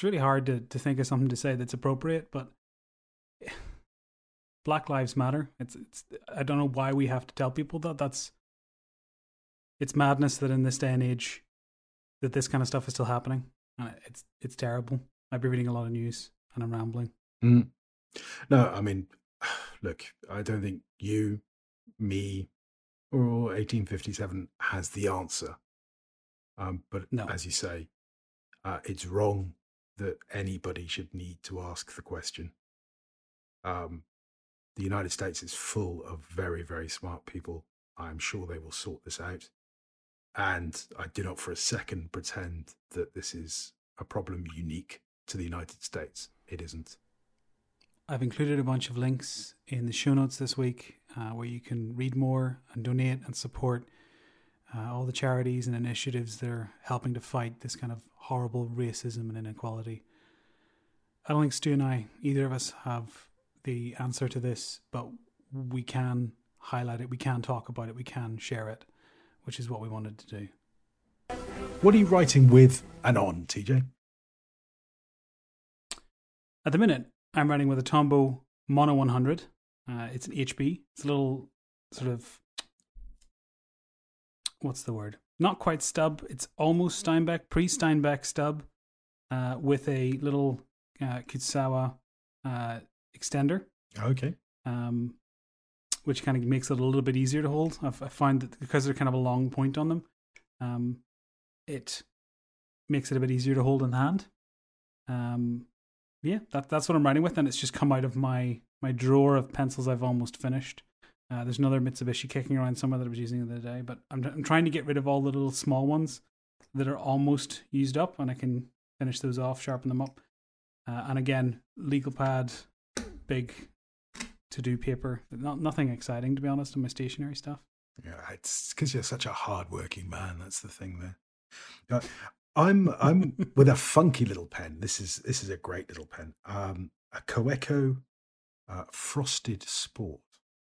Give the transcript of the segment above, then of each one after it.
it's really hard to to think of something to say that's appropriate, but Black Lives Matter. It's it's I don't know why we have to tell people that. That's it's madness that in this day and age that this kind of stuff is still happening. And it's it's terrible. I've been reading a lot of news and I'm rambling. Mm. No, I mean, look, I don't think you, me, or 1857 has the answer. Um, but No. as you say, uh, it's wrong that anybody should need to ask the question. Um, the United States is full of very, very smart people. I'm sure they will sort this out. And I do not for a second pretend that this is a problem unique to the United States. It isn't. I've included a bunch of links in the show notes this week uh, where you can read more and donate and support uh, all the charities and initiatives that are helping to fight this kind of horrible racism and inequality. I don't think Stu and I, either of us, have the answer to this, but we can highlight it, we can talk about it, we can share it, which is what we wanted to do. What are you writing with and on, TJ? At the minute, I'm writing with a Tombow Mono 100. Uh, it's an HB. It's a little sort of what's the word? Not quite stub. It's almost Steinbeck, pre Steinbeck stub, uh, with a little uh, Kutsuwa uh, extender, Okay. um, which kind of makes it a little bit easier to hold. I've, I find that because they're kind of a long point on them, um, it makes it a bit easier to hold in hand. Um, yeah, that, that's what I'm writing with, and it's just come out of my my drawer of pencils I've almost finished. Uh, there's another Mitsubishi kicking around somewhere that I was using the other day, but I'm, I'm trying to get rid of all the little small ones that are almost used up, and I can finish those off, sharpen them up. Uh, and again, legal pad, big to do paper. Not nothing exciting to be honest in my stationery stuff. Yeah, it's because you're such a hardworking man. That's the thing there. Uh, I'm I'm with a funky little pen. This is this is a great little pen. Um, a Kaweco uh, Frosted Sport.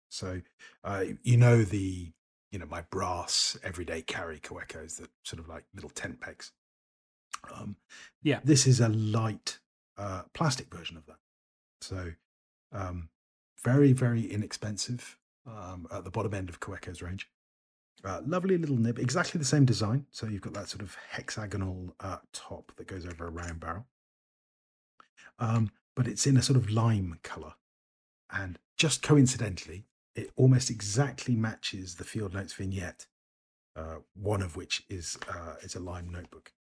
So uh, you know the you know my brass everyday carry Kawecos that sort of like little tent pegs. Um, Yeah. this is a light uh, plastic version of that. So um, very very inexpensive um, at the bottom end of Kaweco's range. Uh, lovely little nib, exactly the same design. So you've got that sort of hexagonal uh, top that goes over a round barrel. Um, but it's in a sort of lime color. And just coincidentally, it almost exactly matches the Field Notes vignette, uh, one of which is uh, is a lime notebook.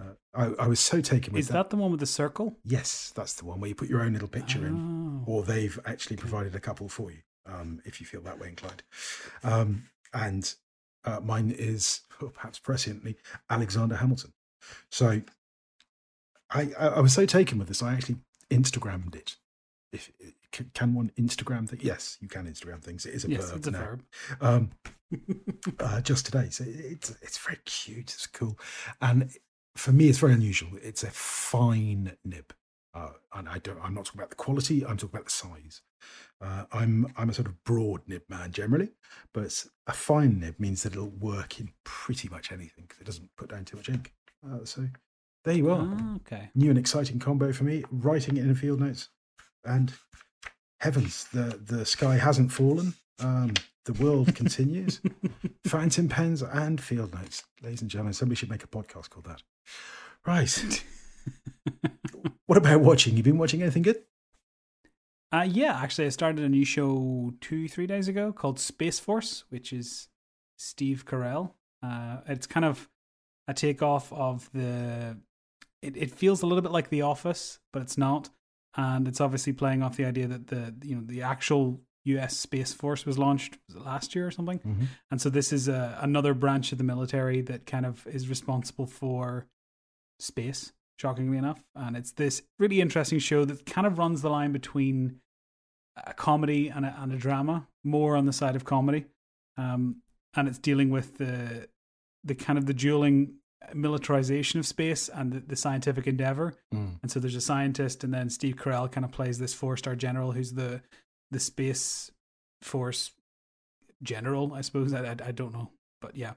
Uh, I, I was so taken with Is that the one with the circle? Yes, that's the one where you put your own little picture in Oh. or they've actually provided a couple for you um, if you feel that way inclined. Um, and uh, mine is oh, perhaps presciently Alexander Hamilton. So I, I, I was so taken with this, I actually Instagrammed it. If can, can one Instagram thing? Yes, you can Instagram things. It is a yes, verb it's a now. verb. Um, uh, just today. So it's it's very cute. It's cool, and for me, it's very unusual. It's a fine nib, uh, and I don't. I'm not talking about the quality. I'm talking about the size. Uh, I'm I'm a sort of broad nib man generally, but a fine nib means that it'll work in pretty much anything because it doesn't put down too much ink. Uh, so there you are. Ah, okay. New and exciting combo for me. Writing it in field notes, and heavens, the the sky hasn't fallen. Um, the world continues. Fountain pens and field notes, ladies and gentlemen. Somebody should make a podcast called that. Right. what about watching? You been watching anything good? Uh, yeah, actually, I started a new show two, three days ago called Space Force, which is Steve Carell. Uh, it's kind of a takeoff of the. It, it feels a little bit like The Office, but it's not, and it's obviously playing off the idea that the you know the actual U.S. Space Force was launched was last year or something, Mhm. and so this is a, another branch of the military that kind of is responsible for space, shockingly enough. And it's this really interesting show that kind of runs the line between a comedy and a, and a drama, more on the side of comedy. Um, and it's dealing with the the kind of the dueling militarization of space and the, the scientific endeavor. Mm. And so there's a scientist, and then Steve Carell kind of plays this four star general who's the the space force general, I suppose. I, I, I don't know, but yeah,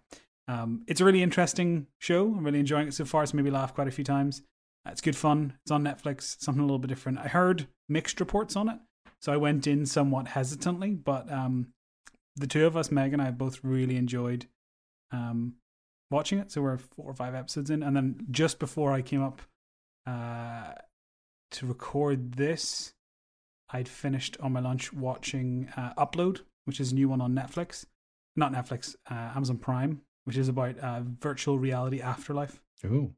um, it's a really interesting show. I'm really enjoying it so far. It's made me laugh quite a few times. Uh, It's good fun. It's on Netflix. Something a little bit different. I heard mixed reports on it, so I went in somewhat hesitantly. But um, the two of us, Meg and I, both really enjoyed um, watching it. So we're four or five episodes in, and then just before I came up uh, to record this, I'd finished on my lunch watching uh, Upload, which is a new one on Netflix, not Netflix, uh, Amazon Prime, which is about uh, virtual reality afterlife. Oh,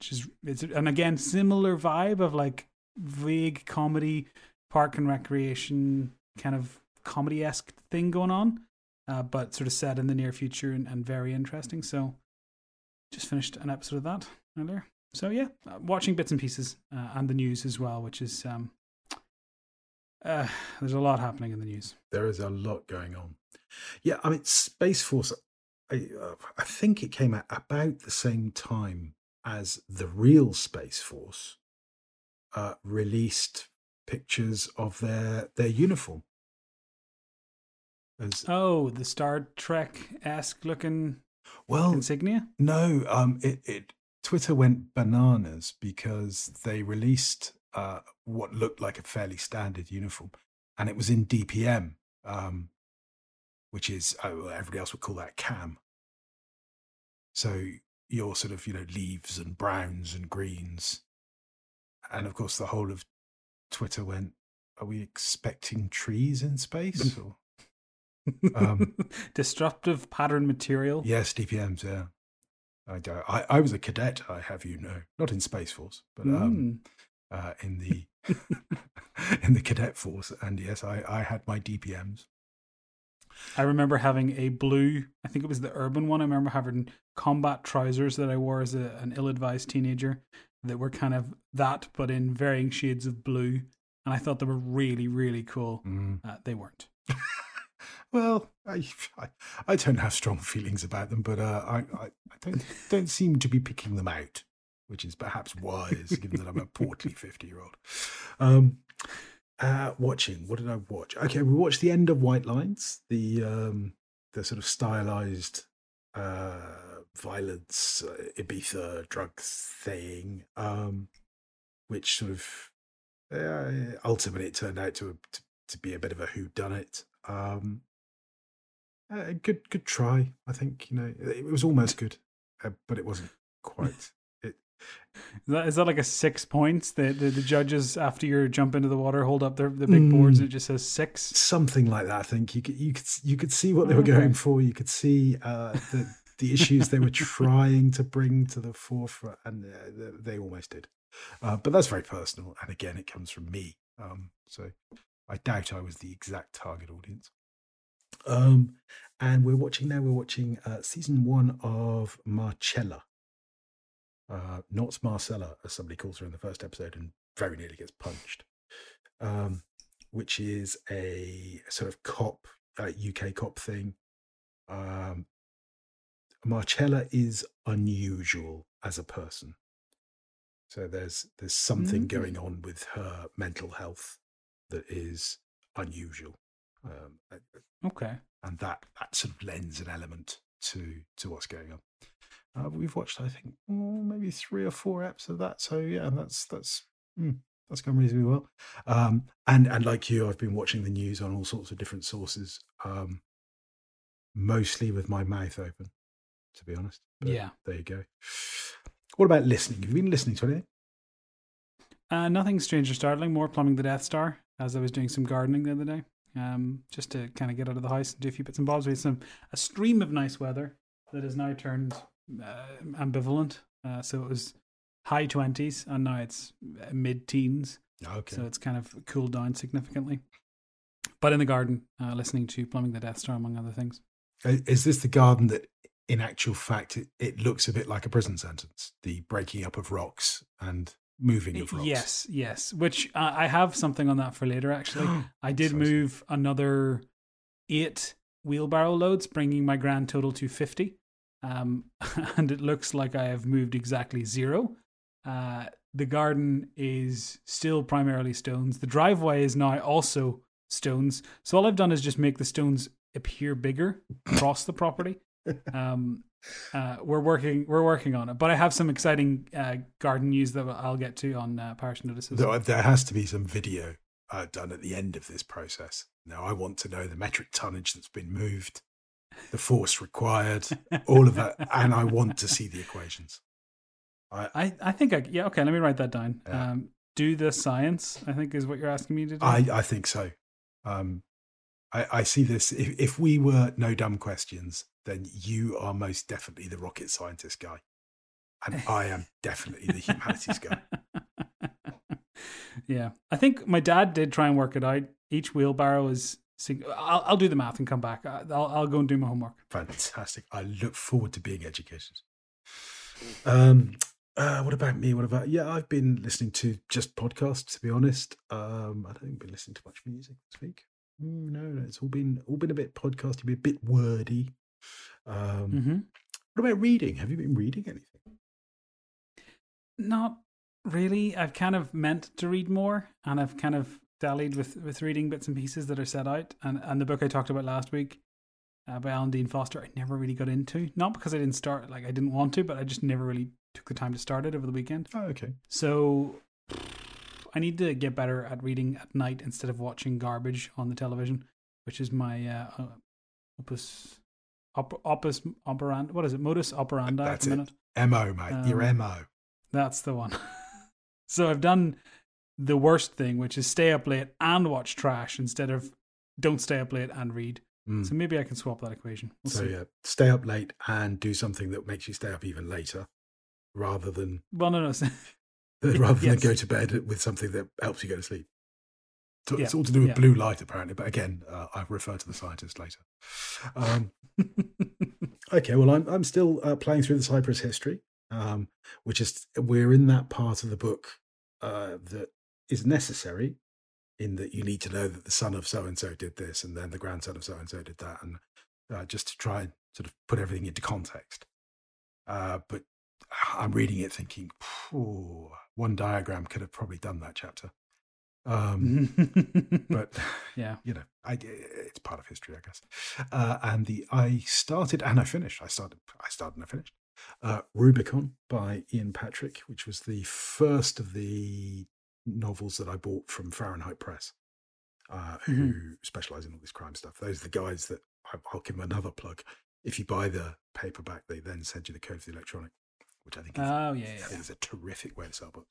which is it's and again similar vibe of like vague comedy, park and recreation kind of comedy esque thing going on, uh, but sort of set in the near future and, and very interesting. So just finished an episode of that earlier. So yeah, uh, watching bits and pieces uh, and the news as well, which is um, uh, there's a lot happening in the news. there is a lot going on. Yeah, I mean, Space Force. I, uh, I think it came out about the same time as the real Space Force uh, released pictures of their their uniform. As, Oh, the Star Trek esque looking well, insignia. No, um, it, it Twitter went bananas because they released uh, what looked like a fairly standard uniform, and it was in DPM, um, which is oh, everybody else would call that cam. So your sort of you know leaves and browns and greens, and of course the whole of Twitter went. Are we expecting trees in space? Or? Um, Disruptive pattern material. Yes, DPMs. Yeah, I. I, I was a cadet. I have you know, not in Space Force, but um, Mm. uh, in the in the cadet force. And yes, I I had my DPMs. I remember having a blue, I think it was the urban one. I remember having combat trousers that I wore as a, an ill advised teenager that were kind of that, but in varying shades of blue. And I thought they were really, really cool. Mm. Uh, they weren't. Well, I, I I don't have strong feelings about them, but uh, I, I I don't don't seem to be picking them out, which is perhaps wise given that I'm a portly fifty year old. Um, uh, watching. What did I watch? Okay, we watched the end of White Lines, the um, the sort of stylized uh, violence, uh, Ibiza drugs thing, um, which sort of uh, ultimately it turned out to, to to be a bit of a who done it. Um, uh, good good try. I think you know it, it was almost good, uh, but it wasn't quite. It Is that, is that like a six points? The, the the judges after you jump into the water hold up their the big boards and it just says six. something like that. I think you could you could you could see what they were Okay. going for. You could see uh, the the issues they were trying to bring to the forefront, and uh, they, they almost did. Uh, but that's very personal, and again, it comes from me. Um, so I doubt I was the exact target audience. Um, and we're watching now. We're watching uh, season one of Marcella, uh, not Marcella, as somebody calls her in the first episode, and very nearly gets punched. Um, which is a sort of cop, uh, UK cop thing. Um, Marcella is unusual as a person. So there's there's something Mm. going on with her mental health that is unusual, um, Okay. and that that sort of lends an element to to what's going on. Uh, we've watched, I think, mm, maybe three or four eps of that. So yeah, that's that's mm, that's gone reasonably well. Um, and and like you, I've been watching the news on all sorts of different sources, um, mostly with my mouth open, to be honest. But Yeah. there you go. What about listening? Have you been listening to anything? Uh, nothing strange or startling. More plumbing the Death Star as I was doing some gardening the other day, um, just to kind of get out of the house and do a few bits and bobs. We had some a stream of nice weather that has now turned uh, ambivalent. Uh, so it was high twenties and now it's mid teens. Okay. So it's kind of cooled down significantly. But in the garden, uh, listening to plumbing the Death Star among other things. Is this the garden that, in actual fact, it, it looks a bit like a prison sentence? The breaking up of rocks and moving of rocks. Yes, yes. Which uh, I have something on that for later. Actually, I did move another eight wheelbarrow loads, bringing my grand total to 50. Um, and it looks like I have moved exactly zero. Uh, the garden is still primarily stones. The driveway is now also stones. So all I've done is just make the stones appear bigger across the property. Um, uh, we're working we're working on it. But I have some exciting uh, garden news that I'll get to on uh, parish notices. There, there has to be some video uh, done at the end of this process. Now, I want to know the metric tonnage that's been moved, the force required, all of that, and I want to see the equations. I, I, I think I yeah okay. Let me write that down. Yeah. Um, do the science. I think is what you're asking me to do. I, I think so. Um, I, I see this. If, if we were no dumb questions, then you are most definitely the rocket scientist guy, and I am definitely the humanities guy. yeah, I think my dad did try and work it out. Each wheelbarrow is. I'll, I'll do the math and come back. I'll, I'll go and do my homework. Fantastic. I look forward to being educated. Um, uh, what about me? What about yeah? I've been listening to just podcasts. To be honest, um, I don't think I've been listening to much music this week. Mm, no, no, it's all been all been a bit podcasty, a bit wordy. Um, Mm-hmm. What about reading? Have you been reading anything? Not really. I've kind of meant to read more, and I've kind of dallied with with reading bits and pieces that are set out. And and the book I talked about last week uh, by Alan Dean Foster, I never really got into. Not because I didn't start, like I didn't want to, but I just never really took the time to start it over the weekend. Oh, okay. So I need to get better at reading at night instead of watching garbage on the television, which is my uh, uh, opus op, opus operandi. What is it? Modus operandi That's at the it. Mo, mate. Your Um, mo. That's the one. so I've done the worst thing, which is stay up late and watch trash instead of don't stay up late and read. Mm. So maybe I can swap that equation. We'll So see. yeah, stay up late and do something that makes you stay up even later, rather than Well, no, no. rather than go to bed with something that helps you go to sleep. So It's all to do with yeah. blue light, apparently. But again, uh, I'll refer to the scientist later. Um, okay, well, I'm I'm still uh, playing through the Cyprus history, um, which is we're in that part of the book uh, that is necessary, in that you need to know that the son of so and so did this, and then the grandson of so and so did that, and uh, just to try and sort of put everything into context. Uh, but I'm reading it thinking, "Phew, one diagram could have probably done that chapter. Um, but yeah. you know, I, it's part of history, I guess. Uh, and the I started and I finished. I started, I started and I finished. Uh, Rubicon by Ian Patrick, which was the first of the novels that I bought from Fahrenheit Press, uh, who specialize in all this crime stuff. Those are the guys that I, I'll give them another plug. If you buy the paperback, they then send you the code for the electronic, which I think is Oh, yeah, I yeah. think it's a terrific way to sell books.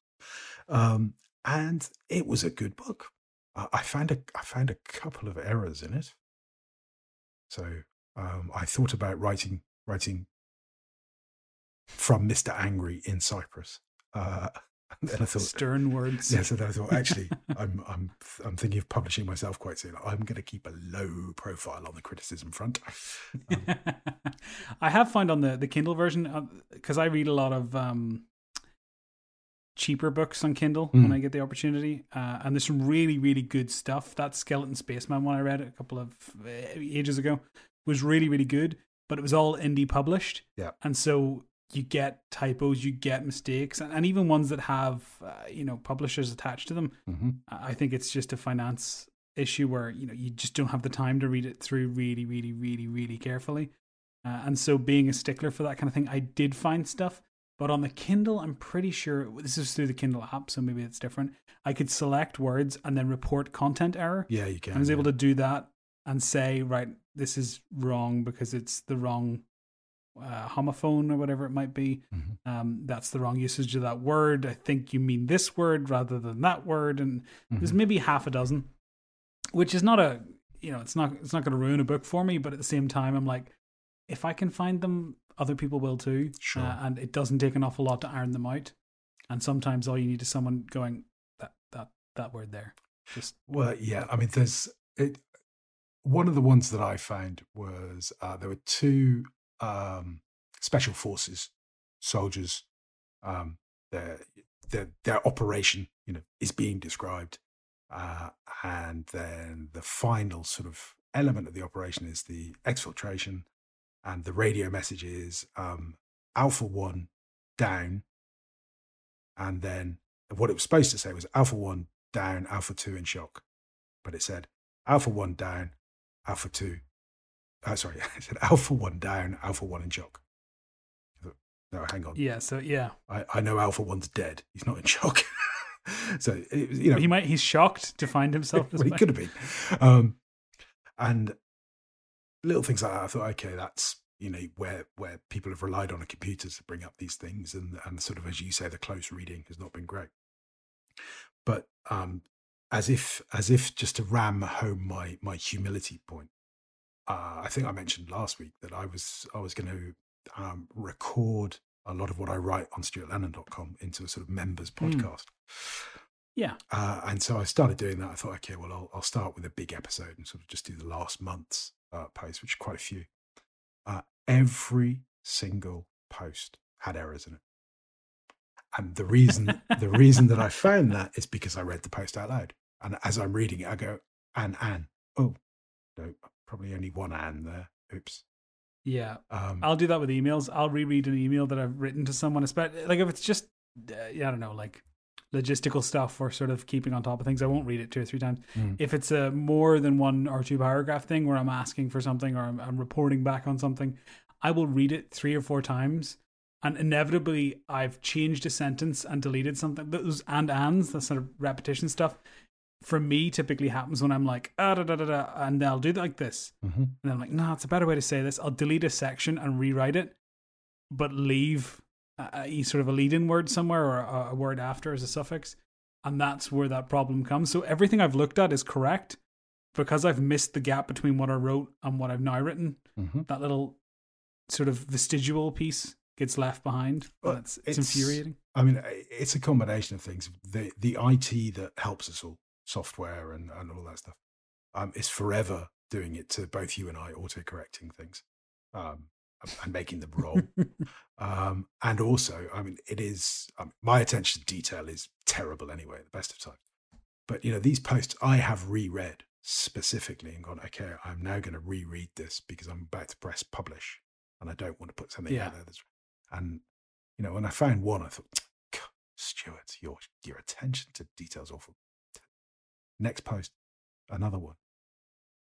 Um, and it was a good book. Uh, I found a I found a couple of errors in it. So um, I thought about writing writing from Mister Angry in Cyprus. Uh, I thought, Stern words. yeah. So then I thought, actually, I'm I'm I'm thinking of publishing myself quite soon. I'm going to keep a low profile on the criticism front. Um, I have found on the the Kindle version because I read a lot of um, cheaper books on Kindle when Mm. I get the opportunity, uh, and there's some really really good stuff. That Skeleton Spaceman one I read a couple of uh, ages ago was really really good, but it was all indie published. Yeah. and so you get typos, you get mistakes, and, and even ones that have uh, you know publishers attached to them. mhm. I think it's just a finance issue where you know you just don't have the time to read it through really, really, really, really carefully. Uh, and so, being a stickler for that kind of thing, I did find stuff. But on the Kindle, I'm pretty sure this is through the Kindle app, so maybe it's different. I could select words and then report content error. Yeah, you can. I was able to do that and say, right, this is wrong because it's the wrong uh, homophone or whatever it might be. Mhm. Um, that's the wrong usage of that word. I think you mean this word rather than that word. And there's Mhm. maybe half a dozen, which is not a, you know, it's not, it's not going to ruin a book for me. But at the same time, I'm like, if I can find them, other people will too. Sure. Uh, and it doesn't take an awful lot to iron them out. And sometimes all you need is someone going, that, that, that word there. Just, Well, yeah. I mean, there's it. One of the ones that I found was uh, there were two um, special forces soldiers. Um, their, their their operation, you know, is being described, uh, and then the final sort of element of the operation is the exfiltration, and the radio message is um, Alpha One down, and then what it was supposed to say was Alpha One down, Alpha 2 in shock. But it said Alpha 1 down, Alpha 2. Uh, sorry, I said Alpha 1 down, Alpha 1 in shock. no, hang on. Yeah. So yeah, I, I know Alpha One's dead. He's not in shock. so it, you know he might. He's shocked to find himself. Well, he could have been. Um, and little things like that. I thought, okay, that's you know where where people have relied on a computer to bring up these things, and and sort of as you say, the close reading has not been great. But um, as if as if just to ram home my my humility point, uh, I think I mentioned last week that I was I was going to um, record a lot of what I write on stuartlennon.com into a sort of members Hmm. podcast. Yeah. Uh, and so I started doing that. I thought, okay, well, I'll, I'll start with a big episode and sort of just do the last month's uh, post, which are quite a few. Uh, every single post had errors in it. And the reason the reason that I found that is because I read the post out loud. And as I'm reading it, I go, Anne, Anne. Oh, no, probably only one Anne there. Oops. Yeah. Um, I'll do that with emails. I'll reread an email that I've written to someone, especially like if it's just, uh, yeah, I don't know, like logistical stuff or sort of keeping on top of things. I won't read it two or three times. Mm. If it's a more than one or two paragraph thing where I'm asking for something or I'm, I'm reporting back on something, I will read it three or four times. And inevitably, I've changed a sentence and deleted something. Those and ands, the sort of repetition stuff, for me typically happens when I'm like, ah, da, da, da, da, and I'll do like this. mhm. And then I'm like, no, it's a better way to say this. I'll delete a section and rewrite it, but leave a, a sort of a lead-in word somewhere or a, a word after as a suffix, and that's where that problem comes. So everything I've looked at is correct because I've missed the gap between what I wrote and what I've now written. Mhm. That little sort of vestigial piece gets left behind. Well, it's, it's it's- infuriating. I mean, it's a combination of things. The the IT that helps us all, software and, and all that stuff, um, is forever doing it to both you and I, auto correcting things, um, and- making them wrong. um, and also, I mean, it is um, my attention to detail is terrible anyway. At the best of times, but you know, these posts I have reread specifically and gone, okay, I'm now going to reread this because I'm about to press publish, and I don't want to put something Yeah. out there that's and you know, when I found one, I thought, "God, Stuart, your your attention to detail's awful. Next post, another one.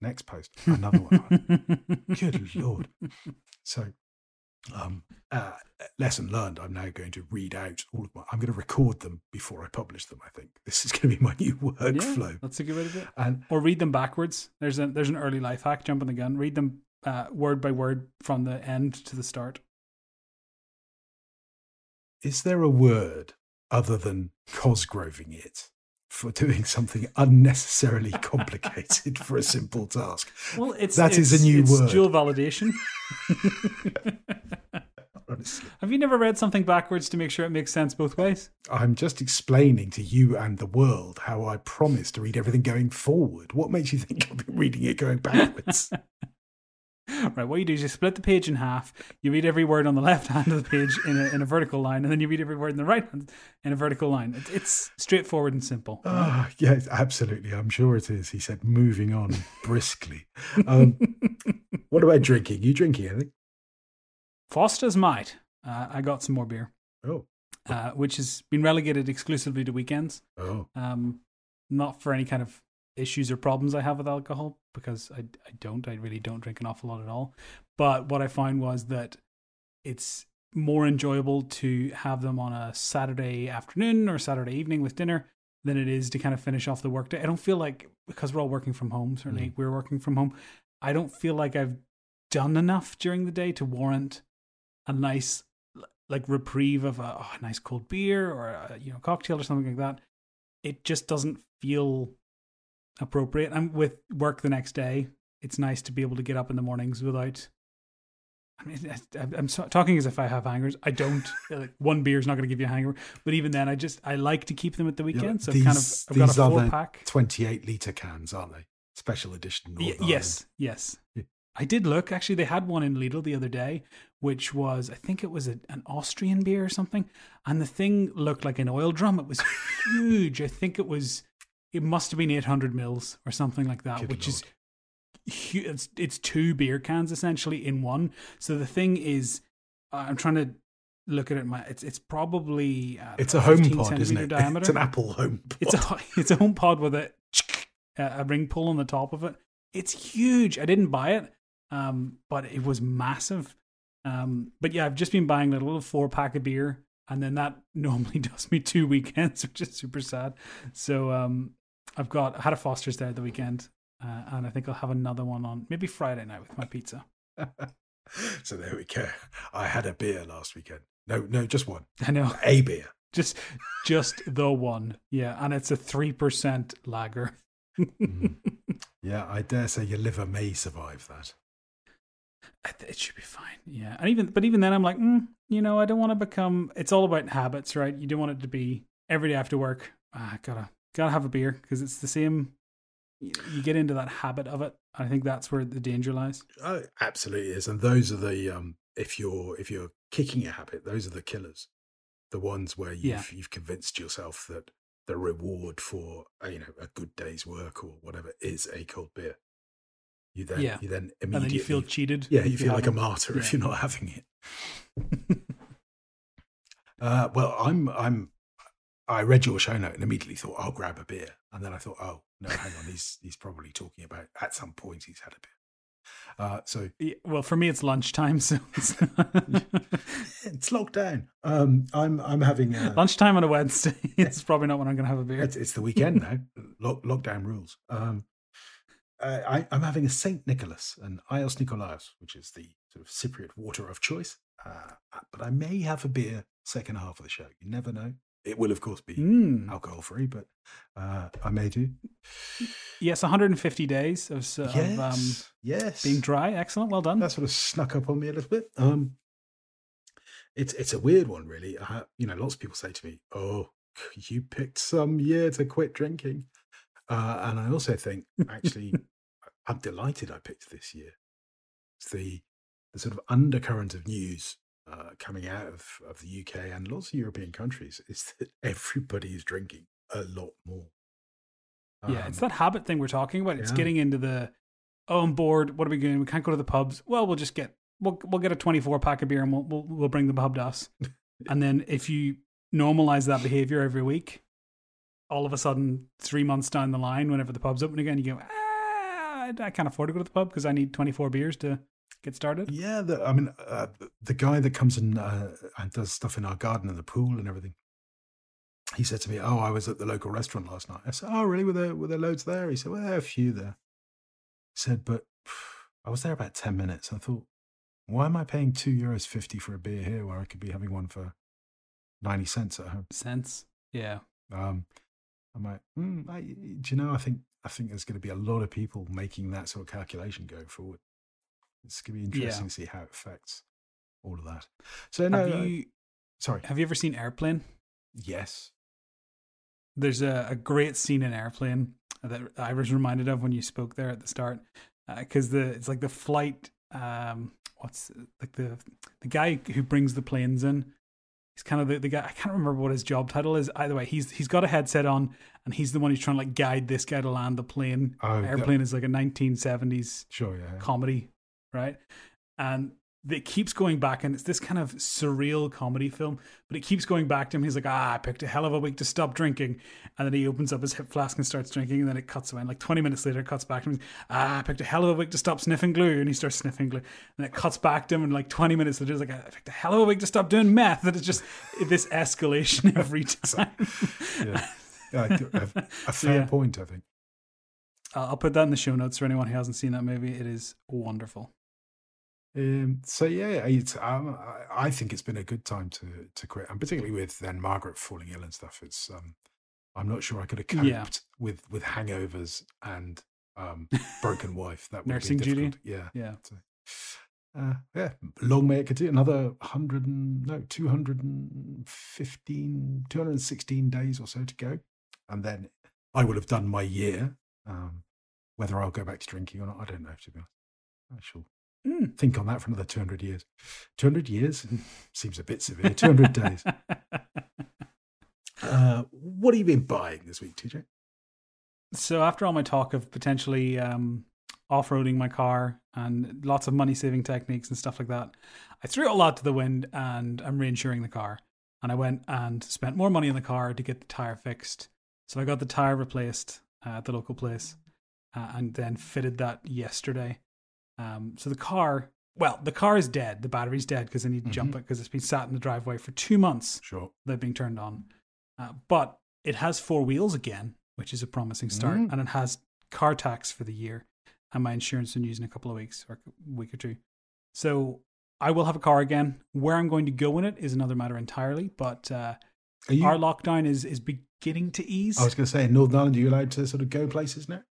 Next post, another one. Good lord. So, um, uh, lesson learned. I'm now going to read out all of my. I'm going to record them before I publish them. I think this is going to be my new Yeah, workflow. that's a good way to do it. And Or read them backwards. There's a there's an early life hack. Jumping the gun. Read them uh, word by word from the end to the start. is there a word other than cosgroving it for doing something unnecessarily complicated for a simple task? Well, it's That is a new it's word. Dual validation. Have you never read something backwards to make sure it makes sense both ways? I'm just explaining to you and the world how I promise to read everything going forward. What makes you think I'll be reading it going backwards? Right. What you do is you split the page in half. You read every word on the left hand of the page in a, in a vertical line, and then you read every word in the right hand in a vertical line. It's, it's straightforward and simple. Ah, yes, absolutely. I'm sure it is. He said, moving on briskly. Um, what about drinking? You drinking anything? Foster's might. Uh, I got some more beer, Oh, uh, which has been relegated exclusively to weekends. oh, Um, not for any kind of issues or problems I have with alcohol because I, I don't. I really don't drink an awful lot at all. But what I found was that it's more enjoyable to have them on a Saturday afternoon or Saturday evening with dinner than it is to kind of finish off the workday. I don't feel like because we're all working from home. Certainly, mm. we're working from home. I don't feel like I've done enough during the day to warrant a nice like reprieve of a, oh, a nice cold beer or a you know cocktail or something like that. It just doesn't feel appropriate. I'm with work the next day, it's nice to be able to get up in the mornings without. I mean, I- I'm so, talking as if I have hangers. I don't. like, one beer is not going to give you a hangover, but even then, I just I like to keep them at the Yeah, weekend. so I've kind of these- I've got a four pack. 28 litre cans, aren't they? Special edition. Y- yes, yes. Yeah. I did look. Actually, they had one in Lidl the other day, which was I think it was a, an Austrian beer or something, and the thing looked like an oil drum. It was huge. I think it was. It must have been 800 mils or something like that, Good which is Lord. hu- it's it's two beer cans essentially in one. So the thing is, I'm trying to look at it. My it's it's probably It's a about home 15 pod, isn't it? Diameter. It's an Apple home pod. It's a it's a home pod with a a ring pull on the top of it. It's huge. I didn't buy it, um, but it was massive. Um, but yeah, I've just been buying a little four pack of beer, and then that normally does me two weekends, which is super sad. So um, I've got I had a Foster's there the weekend, uh, and I think I'll have another one on maybe Friday night with my pizza. so there we go. I had a beer last weekend. No, no, just one. I know, A beer. just just the one, yeah, and it's a three percent lager. Mm. Yeah, I dare say your liver may survive that. It should be fine. Yeah, and even but even then, I'm like, mm, you know, I don't want to become. It's all about habits, right? You don't want it to be every day after work. Ah, gotta gotta have a beer because it's the same. You, get into that habit of it. I think that's where the danger lies. Oh, absolutely is, and those are the um. If you're if you're kicking a habit, those are the killers. The ones where you've Yeah. you've convinced yourself that the reward for uh, you know a good day's work or whatever is a cold beer. You then Yeah. you then And immediately then you feel cheated. yeah you feel like a martyr if you're not having it. Uh, well, I'm I'm I read your show note and immediately thought I'll grab a beer, and then I thought, oh no, hang on, he's he's probably talking about at some point he's had a beer. Uh, so Yeah, well, for me, it's lunchtime, so it's it's lockdown. Um, I'm I'm having a, lunchtime on a Wednesday. It's probably not when I'm going to have a beer. it's, it's the weekend now. Lock, lockdown rules. Um, I, I'm having a Saint Nicholas, an Agios Nikolaos, which is the sort of Cypriot water of choice. Uh, but I may have a beer second half of the show. You never know. It will, of course, be Mm. alcohol free, but uh, I may do. Yes, 150 days of, of yes, um, yes. being dry. Excellent. Well done. that sort of snuck up on me a little bit. Um, it's it's a weird one, really. I, you know, lots of people say to me, "Oh, you picked some year to quit drinking," uh, and I also think, actually, I'm delighted I picked this year. It's the the sort of undercurrent of news uh, coming out of, of the UK and lots of European countries is that everybody is drinking a lot more. Yeah, it's Um, that habit thing we're talking about. It's yeah. getting into the oh, I'm bored. What are we doing? We can't go to the pubs. Well, we'll just get we'll we'll get a 24 pack of beer and we'll we'll, we'll bring the pub to us. and then if you normalize that behavior every week, all of a sudden, three months down the line, whenever the pub's open again, you go, ah, I can't afford to go to the pub because I need 24 beers to get started. Yeah, the, I mean, uh, the guy that comes and uh, and does stuff in our garden and the pool and everything. He said to me, "Oh, I was at the local restaurant last night." I said, "Oh, really? Were there were there loads there?" He said, "Well, there are a few there." He said, "But I was there about ten minutes. I thought, why am I paying two euros fifty for a beer here where I could be having one for ninety cents at home?" Cents, Yeah. Um, I'm like, mm, I, do you know? I think I think there's going to be a lot of people making that sort of calculation going forward. It's going to be Yeah. interesting to see how it affects all of that. So no, have uh, you sorry. have you ever seen Airplane? Yes. There's a, a great scene in Airplane that I was reminded of when you spoke there at the start, because the it's like the flight. Um, what's like the the guy who brings the planes in? He's kind of the, the guy. I can't remember what his job title is. Either way, he's he's got a headset on, and he's the one who's trying to like guide this guy to land the plane. Oh, Airplane is like a 1970s Sure. Yeah. comedy, right? And it keeps going back, and it's this kind of surreal comedy film, but it keeps going back to him. He's like, ah, I picked a hell of a week to stop drinking. And then he opens up his hip flask and starts drinking, and then it cuts away. And like 20 minutes later, it cuts back to him. Ah, I picked a hell of a week to stop sniffing glue. And he starts sniffing glue. And it cuts back to him, and like 20 minutes later, he's like, I picked a hell of a week to stop doing meth. And it's just this escalation every time. Yeah. A, a- a fair yeah. point, I think. I'll put that in the show notes for anyone who hasn't seen that movie. It is wonderful. Um, so yeah, it's, um, I, I think it's been a good time to to quit, and particularly with then Margaret falling ill and stuff. It's um, I'm not sure I could have coped Yeah. with with hangovers and um, broken wife. That would Nursing be duty? difficult. Yeah, Yeah. uh, yeah. Long may it continue. Another hundred and no, 215, 216 days or so to go, and then I will have done my year. Um, whether I'll go back to drinking or not, I don't know. To be honest, I shall Mm. think on that for another 200 years. 200 years seems a bit severe. 200 days. Uh, what have you been buying this week, TJ? So after all my talk of potentially um, off-roading my car and lots of money-saving techniques and stuff like that, I threw a lot to the wind and I'm reinsuring the car. And I went and spent more money on the car to get the tire fixed. So I got the tire replaced uh, at the local place uh, and then fitted that yesterday. Um, so the car well, the car is dead. The battery's dead because I need to jump Mhm. it because it's been sat in the driveway for two months. Sure. They're being turned on, uh, but it has four wheels again, which is a promising start, Mm. and it has car tax for the year, and my insurance renews in a couple of weeks or a week or two. So I will have a car again. Where I'm going to go in it is another matter entirely, but uh, you, our lockdown is is beginning to ease. I was going to say, in Northern Ireland, are you allowed to sort of go places now?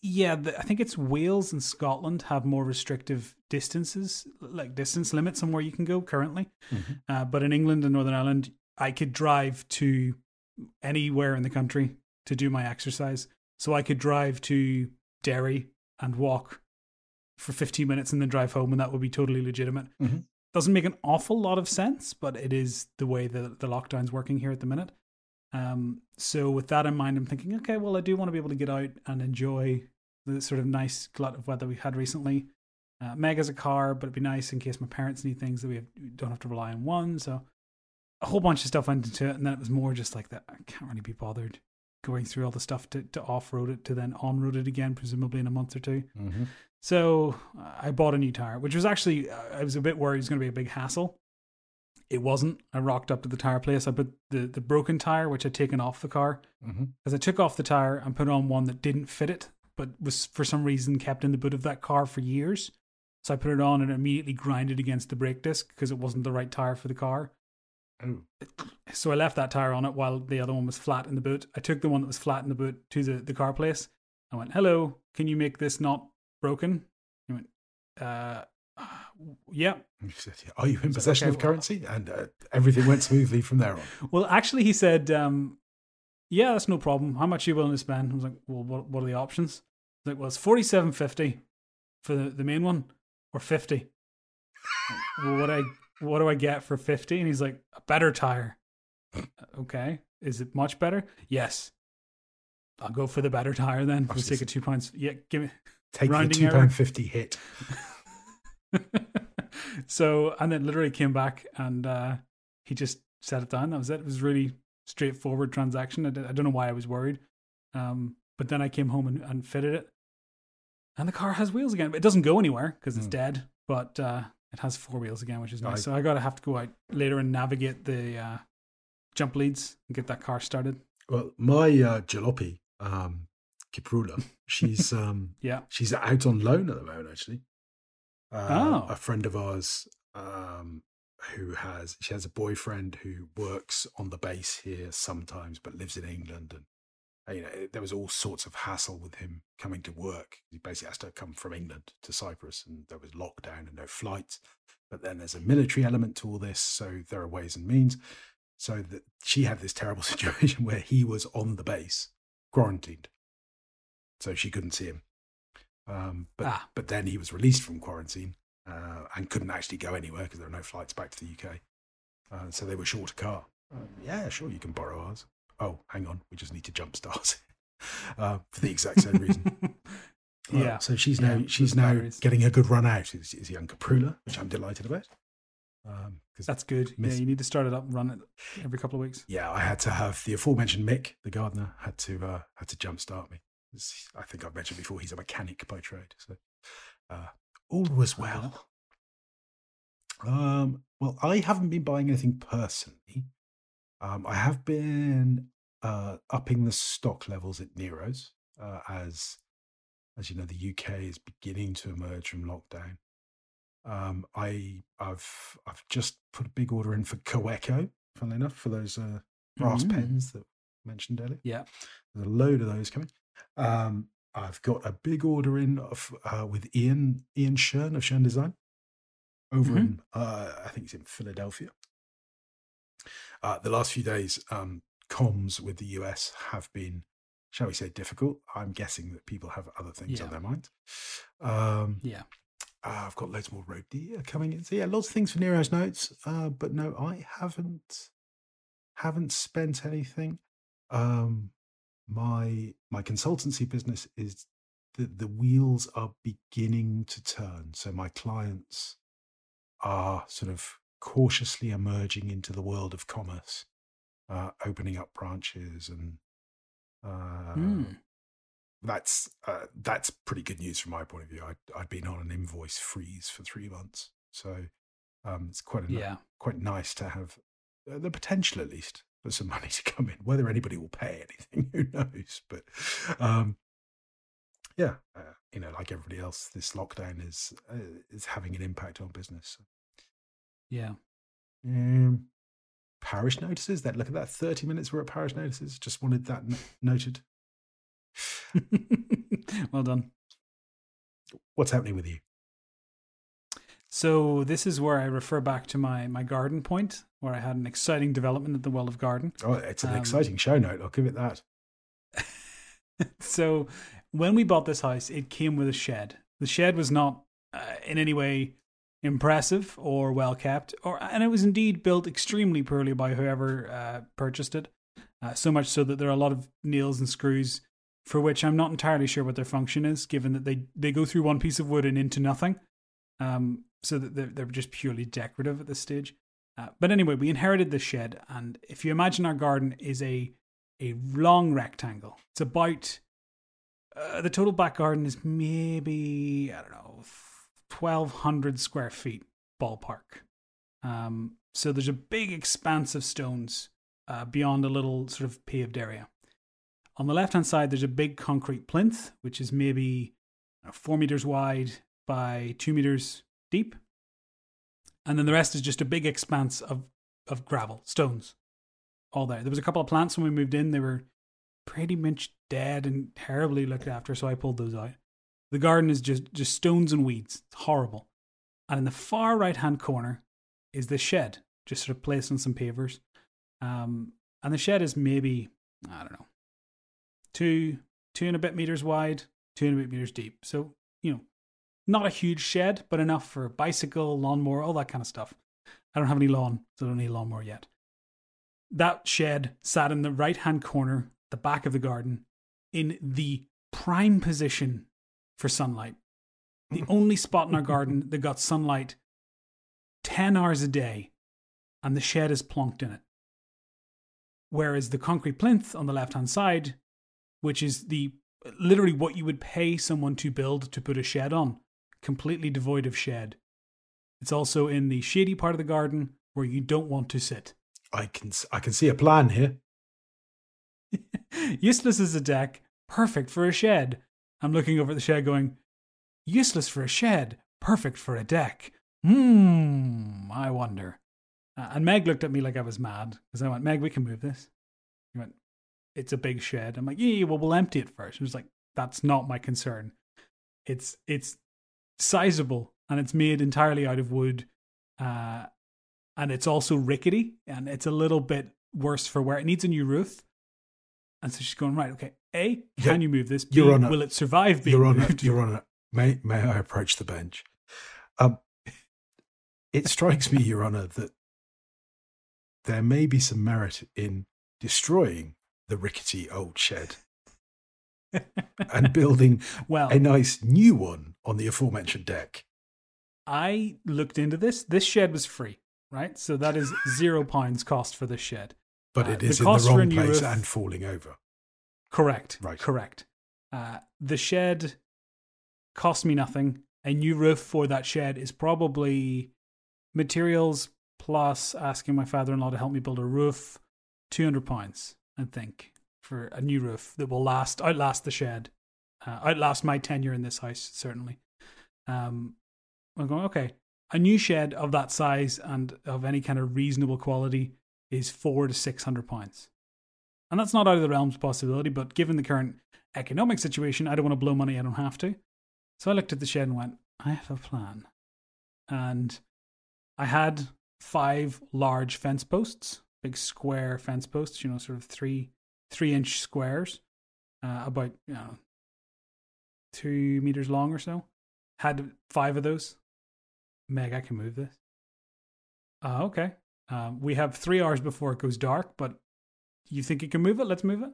Yeah, the, I think it's Wales and Scotland have more restrictive distances, like distance limits on where you can go currently. Mhm. Uh, but in England and Northern Ireland, I could drive to anywhere in the country to do my exercise. So I could drive to Derry and walk for 15 minutes and then drive home, and that would be totally legitimate. Mhm. Doesn't make an awful lot of sense, but it is the way the, the lockdown's working here at the minute. Um, so with that in mind, I'm thinking, okay, well, I do want to be able to get out and enjoy the sort of nice glut of weather we've had recently. Uh, Meg has a car, but it'd be nice in case my parents need things that we, have, we don't have to rely on one. So a whole bunch of stuff went into it, and then it was more just like that. I can't really be bothered going through all the stuff to, to off road it to then on road it again, presumably in a month or two. Mm-hmm. So uh, I bought a new tire, which was actually uh, I was a bit worried it was going to be a big hassle. It wasn't. I rocked up to the tire place. I put the, the broken tire, which I'd taken off the car, Mm-hmm. because I took off the tire and put on one that didn't fit it, but was for some reason kept in the boot of that car for years. So I put it on and it immediately grinded against the brake disc because it wasn't the right tire for the car. Oh. So I left that tire on it while the other one was flat in the boot. I took the one that was flat in the boot to the, the car place. I went, "Hello, can you make this not broken?" He went, "Uh, yeah." You said, Are you in possession okay, of well- currency? And uh, everything went smoothly from there on. Well, actually, he said, um, "Yeah, that's no problem. How much are you willing to spend?" I was like, "Well, what, what are the options?" He's like, "Well, it's forty-seven fifty for the, the main one, or 50 well, what I what do I get for fifty? And he's like, "A better tire." okay, is it much better? Yes. I'll go for the better tire then for the sake of two points. Yeah, give me. Take the two pound fifty hit. so and then literally came back and uh, he just set it down. That was it. It was really straightforward transaction. I, d- I don't know why I was worried. Um, but then I came home and, and fitted it, and the car has wheels again. It doesn't go anywhere because it's Mm. dead, but uh, it has four wheels again, which is nice. I- so I gotta have to go out later and navigate the uh, jump leads and get that car started. Well, my uh, jalopy, um, Kiprula, she's um, Yeah. she's out on loan at the moment. Actually, uh, Oh. a friend of ours um, who has she has a boyfriend who works on the base here sometimes, but lives in England, and you know there was all sorts of hassle with him coming to work. He basically has to come from England to Cyprus, and there was lockdown and no flights. But then there's a military element to all this, so there are ways and means. So that she had this terrible situation where he was on the base, quarantined, so she couldn't see him. Um, but Ah. but then he was released from quarantine uh, and couldn't actually go anywhere because there were no flights back to the UK. Uh, so they were short a car. Um, yeah, sure, you can borrow ours. Oh, hang on, we just need to jump start uh, for the exact same reason. Uh, yeah. so she's Yeah, now she's now getting a good run out. Is, is young Caprula, which I'm delighted about. Um, 'cause That's good. Miss- Yeah, you need to start it up and run it every couple of weeks. yeah, I had to have the aforementioned Mick, the gardener, had to uh, had to jumpstart me. I think I've mentioned before he's a mechanic by trade, so uh, all was well. Um, well, I haven't been buying anything personally. Um, I have been uh, upping the stock levels at Nero's uh, as as you know the UK is beginning to emerge from lockdown. Um, I I've I've just put a big order in for Kaweco, funnily enough, for those uh, brass Mm. pens that mentioned earlier. Yeah. There's a load of those coming. Um, I've got a big order in of, uh, with Ian Ian Schon of Schon Design over in uh, I think it's in Philadelphia. Uh, the last few days, um, comms with the US have been, shall we say, difficult. I'm guessing that people have other things on their minds. Um, Yeah. uh, I've got loads more Rhodia coming in. So yeah, lots of things for Nero's notes. Uh, but no, I haven't haven't spent anything. Um, my my consultancy business is the the wheels are beginning to turn. So my clients are sort of cautiously emerging into the world of commerce, uh, opening up branches and uh, Mm. that's uh, that's pretty good news from my point of view. I'd, I'd been on an invoice freeze for three months, so um, it's quite a, Yeah. quite nice to have uh, the potential, at least, for some money to come in. Whether anybody will pay anything, who knows? But um, yeah, uh, you know, like everybody else, this lockdown is uh, is having an impact on business. Yeah. Um, parish notices. That look at that. Thirty minutes. We're at parish notices. Just wanted that n- noted. well done. What's happening with you? So this is where I refer back to my my garden point, where I had an exciting development at the Well of Garden. Oh, it's an Um, exciting show note. I'll give it that. so when we bought this house, it came with a shed. The shed was not uh, in any way impressive or well kept, or and it was indeed built extremely poorly by whoever uh, purchased it. Uh, so much so that there are a lot of nails and screws for which I'm not entirely sure what their function is, given that they they go through one piece of wood and into nothing. Um, so that they're, they're just purely decorative at this stage. Uh, but anyway, we inherited this shed, and if you imagine our garden is a a long rectangle, it's about uh, the total back garden is maybe I don't know, twelve hundred square feet ballpark. Um, so there's a big expanse of stones uh, beyond a little sort of paved area. On the left hand side, there's a big concrete plinth, which is maybe four meters wide by two meters deep. And then the rest is just a big expanse of, of gravel, stones, all there. There was a couple of plants when we moved in. They were pretty much dead and terribly looked after, so I pulled those out. The garden is just, just stones and weeds. It's horrible. And in the far right hand corner is the shed, just sort of placed on some pavers. Um, and the shed is maybe, I don't know, two, two and a bit meters wide, two and a bit meters deep. So, you know, not a huge shed, but enough for a bicycle, lawnmower, all that kind of stuff. I don't have any lawn, so I don't need a lawnmower yet. That shed sat in the right hand corner, the back of the garden, in the prime position for sunlight. The only spot in our garden that got sunlight 10 hours a day, and the shed is plonked in it. Whereas the concrete plinth on the left hand side, which is the literally what you would pay someone to build to put a shed on, completely devoid of shed. It's also in the shady part of the garden where you don't want to sit. I can I can see a plan here. useless as a deck, perfect for a shed. I'm looking over at the shed going, useless for a shed, perfect for a deck. Hmm, I wonder. Uh, and Meg looked at me like I was mad because I went, Meg, we can move this. He went, it's a big shed. I'm like, yeah, yeah, well, we'll empty it first. She was like, that's not my concern. It's it's sizable and it's made entirely out of wood, uh, and it's also rickety and it's a little bit worse for wear. It needs a new roof. And so she's going right. Okay, a Yeah, can you move this? B, Your Honour, will it survive being Your Honor, moved? Your Honor, may may I approach the bench? Um, it strikes me, Your Honor, that there may be some merit in destroying the rickety old shed and building well, a nice new one on the aforementioned deck. I looked into this. This shed was free, right? So that is zero pounds cost for this shed. But Uh, it the in the cost for a wrong place roof- and falling over. Correct. Right. Correct. Uh, the shed cost me nothing. A new roof for that shed is probably materials plus asking my father-in-law to help me build a roof. Two hundred pounds, I think, for a new roof that will last outlast the shed, uh, outlast my tenure in this house certainly. Um, I'm going okay. A new shed of that size and of any kind of reasonable quality is four to six hundred pounds. And that's not out of the realms of possibility, but given the current economic situation, I don't want to blow money I don't have to. So I looked at the shed and went, I have a plan. And I had five large fence posts, big square fence posts, you know, sort of three three inch squares, uh, about you know two meters long or so. Had five of those. Meg, I can move this. Uh, okay. Um, we have three hours before it goes dark, but you think you can move it? Let's move it.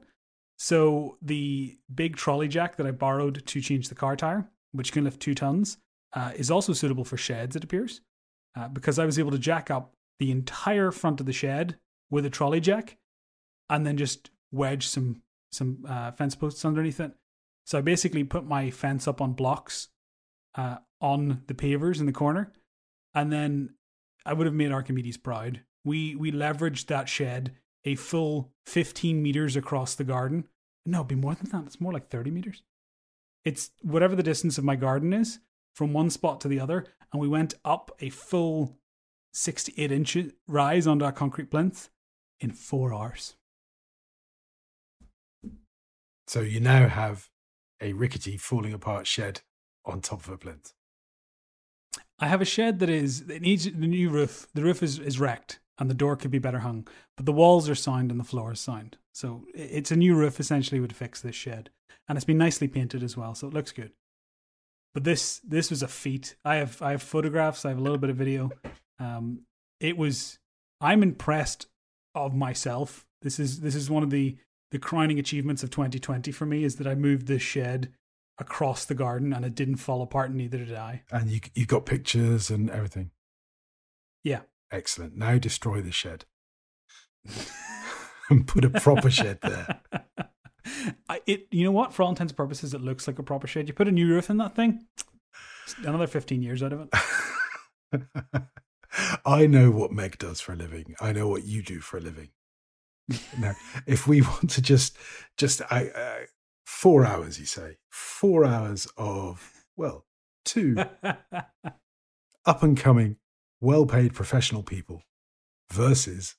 So the big trolley jack that I borrowed to change the car tire, which can lift two tons, uh, is also suitable for sheds. It appears, uh, because I was able to jack up the entire front of the shed with a trolley jack, and then just wedge some some uh, fence posts underneath it. So I basically put my fence up on blocks uh, on the pavers in the corner, and then I would have made Archimedes proud. We we leveraged that shed a full 15 meters across the garden. No, it'd be more than that. It's more like 30 meters. It's whatever the distance of my garden is from one spot to the other, and we went up a full 68 inches rise onto a concrete plinth in four hours. So you now have a rickety, falling apart shed on top of a plinth. I have a shed that is it needs the new roof. The roof is, is wrecked and the door could be better hung, but the walls are signed and the floor is signed. So it's a new roof essentially would fix this shed, and it's been nicely painted as well, so it looks good. But this this was a feat. I have I have photographs. I have a little bit of video. Um, it was. I'm impressed of myself. This is this is one of the the crowning achievements of 2020 for me is that I moved this shed across the garden and it didn't fall apart, and neither did I. And you you got pictures and everything. Yeah. Excellent. Now destroy the shed and put a proper shed there. I, it, you know what? For all intents and purposes, it looks like a proper shed. You put a new roof in that thing, another 15 years out of it. I know what Meg does for a living. I know what you do for a living. now, if we want to just, just I, uh, four hours, you say, four hours of, well, two up and coming, well paid professional people versus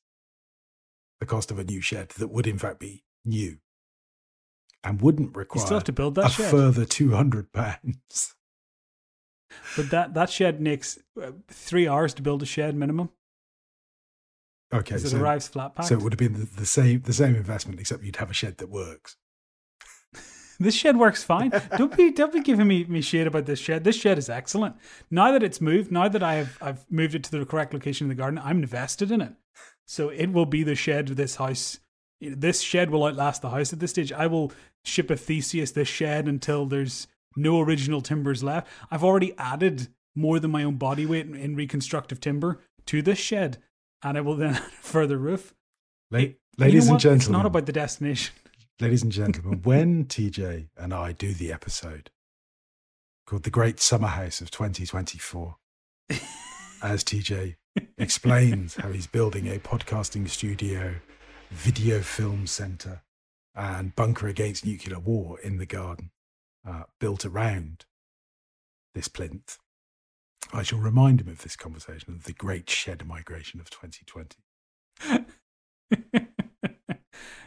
the cost of a new shed that would, in fact, be new and wouldn't require you still have to build that a shed. further two hundred pounds. But that that shed makes uh, three hours to build a shed minimum. Okay, so it arrives flat packed. So it would have been the, the same the same investment, except you'd have a shed that works. This shed works fine. don't be don't be giving me, me shit about this shed. This shed is excellent. Now that it's moved, now that I have I've moved it to the correct location in the garden, I'm invested in it. So it will be the shed of this house. This shed will outlast the house at this stage. I will ship a Theseus this shed until there's no original timbers left. I've already added more than my own body weight in, in reconstructive timber to this shed, and I will then add a further roof. La- ladies you know and gentlemen, it's not about the destination. ladies and gentlemen, when TJ and I do the episode called The Great Summer House of 2024, as TJ explains how he's building a podcasting studio, video film center, and bunker against nuclear war in the garden, uh, built around this plinth. I shall remind him of this conversation of the great shed migration of 2020.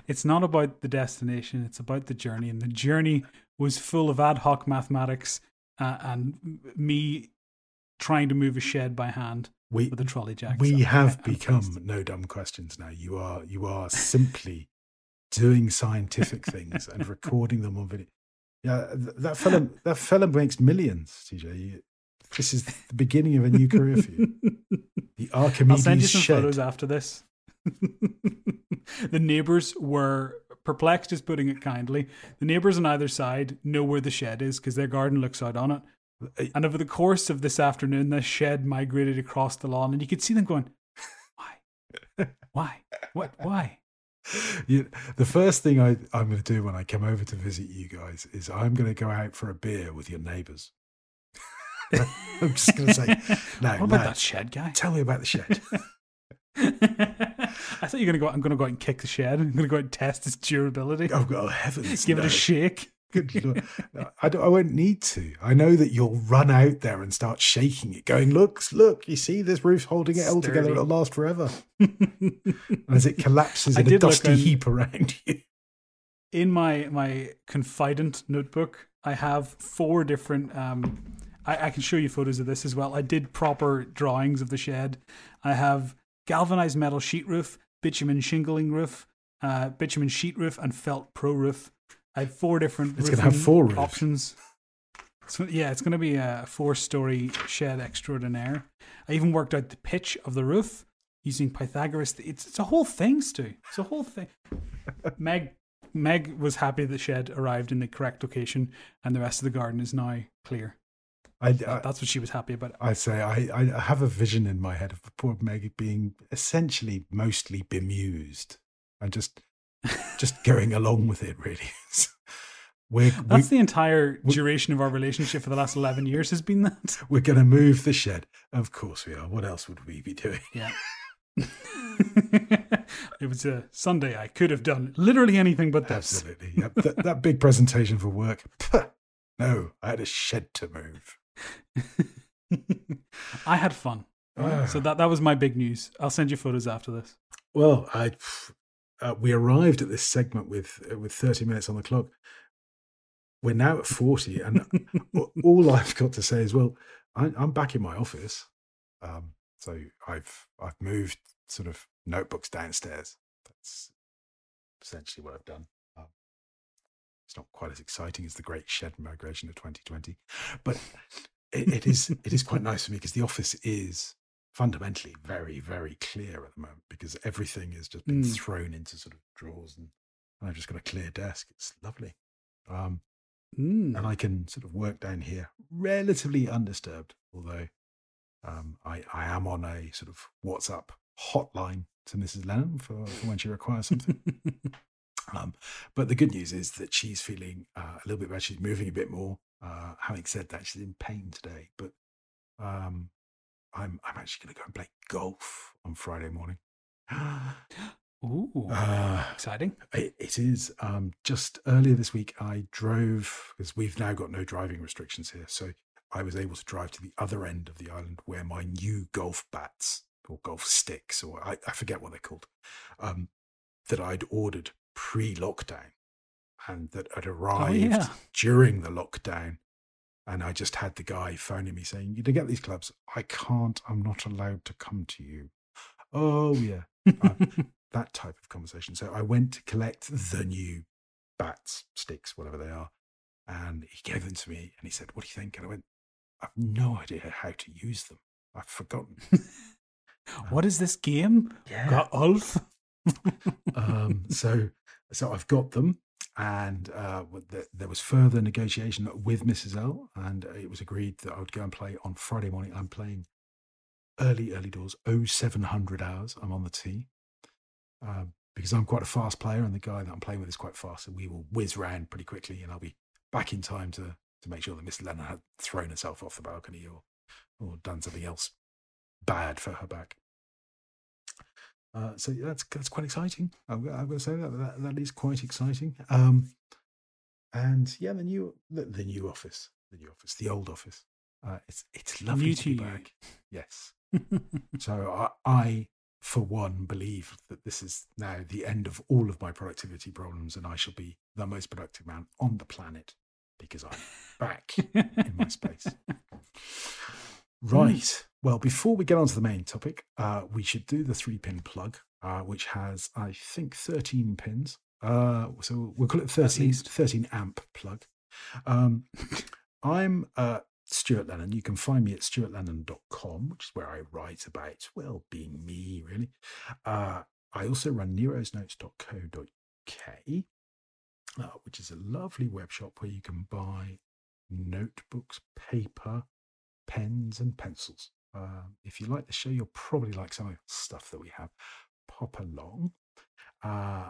it's not about the destination, it's about the journey. And the journey was full of ad hoc mathematics uh, and me trying to move a shed by hand We, with a trolley jack. we have I'm become no dumb questions now. You are you are simply doing scientific things and recording them on video. Yeah, that fella that fella makes millions. TJ, this is the beginning of a new career for you. The Archimedes I'll send you some shed. photos after this. the neighbors were perplexed, is putting it kindly. The neighbors on either side know where the shed is because their garden looks out on it. Uh, And over the course of this afternoon, the shed migrated across the lawn, and you could see them going, "Why? Why? What? Why?" You, the first thing I, I'm going to do when I come over to visit you guys is I'm going to go out for a beer with your neighbours. I'm just going to say, no, what about no, that shed guy? tell me about the shed. I thought you were gonna go. I'm gonna go out and kick the shed. I'm gonna go out and test its durability. oh, God, heavens! Give it a shake. Good Lord. No, I, don't, I won't need to. I know that you'll run out there and start shaking it, going, "Look, look! You see this roof's holding it all together. It'll last forever." As it collapses in a dusty on- heap around you. in my my confidant notebook i have four different um I, I can show you photos of this as well. I did proper drawings of the shed. I have galvanized metal sheet roof bitumen shingling roof uh bitumen sheet roof and felt pro roof. I have four different It's gonna have four roofs. options. So yeah it's going to be a four story shed extraordinaire. I even worked out the pitch of the roof using pythagoras. It's, it's a whole thing stu. It's a whole thing. Meg Meg was happy the shed arrived in the correct location and the rest of the garden is now clear. I, I, That's what she was happy about. I say I, I have a vision in my head of poor Meg being essentially mostly bemused and just just going along with it. Really, we're That's the entire duration of our relationship for the last 11 years has been that. we're going to move the shed. Of course we are. What else would we be doing? Yeah. it was a Sunday. I could have done literally anything but this. Absolutely. Yep. that, that big presentation for work. No, I had a shed to move. I had fun. Ah. So that, that was my big news. I'll send you photos after this. Well, I uh, we arrived at this segment with uh, with 30 minutes on the clock. We're now at 40, and all I've got to say is, well, I, I'm back in my office. Um, so I've I've moved sort of notebooks downstairs. That's essentially what I've done. It's not quite as exciting as the great shed migration of 2020, but it, it is it is quite nice for me because the office is fundamentally very very clear at the moment because everything has just been Mm. thrown into sort of drawers and, and I've just got a clear desk. It's lovely. Um, Mm. and I can sort of work down here relatively undisturbed, although um, I, I am on a sort of WhatsApp hotline to Mrs. Lennon for, for when she requires something. um, but the good news is that she's feeling uh, a little bit better. She's moving a bit more. Uh, having said that, she's in pain today, but um, I'm I'm actually going to go and play golf on Friday morning. Ooh, Uh, exciting. it, it is. Um, just earlier this week, I drove because we've now got no driving restrictions here. So I was able to drive to the other end of the island where my new golf bats or golf sticks, or I, I forget what they're called, um, that I'd ordered pre lockdown and that had arrived yeah. during the lockdown. And I just had the guy phoning me saying, You to get these clubs? I can't. I'm not allowed to come to you. Oh, yeah that type of conversation. So I went to collect the new bats, sticks, whatever they are, and he gave them to me and he said, What do you think? And I went, I've no idea how to use them. I've forgotten. what is this game? Got Ulf? um, so so I've got them. And uh, the, there was further negotiation with Mrs. L, and it was agreed that I would go and play on Friday morning. I'm playing early, early doors, 0700 hours. I'm on the tee. Um, because I'm quite a fast player and the guy that I'm playing with is quite fast. And we will whiz round pretty quickly and I'll be back in time to, to make sure that Miss Lennon had thrown herself off the balcony or, or done something else bad for her back. Uh, so that's that's quite exciting. I'm, I'm going to say that, that that is quite exciting. Um, and yeah, the new the, the new office, the new office, the old office. Uh, it's it's lovely New to to be back. Yes. So I, I, for one, believe that this is now the end of all of my productivity problems, and I shall be the most productive man on the planet because I'm back in my space. Right. Well, before we get on to the main topic, uh, we should do the three pin plug, uh, which has, I think, 13 pins. Uh, so we'll call it 13, 13 amp plug. Um, I'm uh, Stuart Lennon. You can find me at stuartlennon.com, which is where I write about, well, being me, really. Uh, I also run nerosnotes.co.uk, uh, which is a lovely web shop where you can buy notebooks, paper, pens, and pencils. Uh, if you like the show, you'll probably like some of the stuff that we have. Pop along. Uh,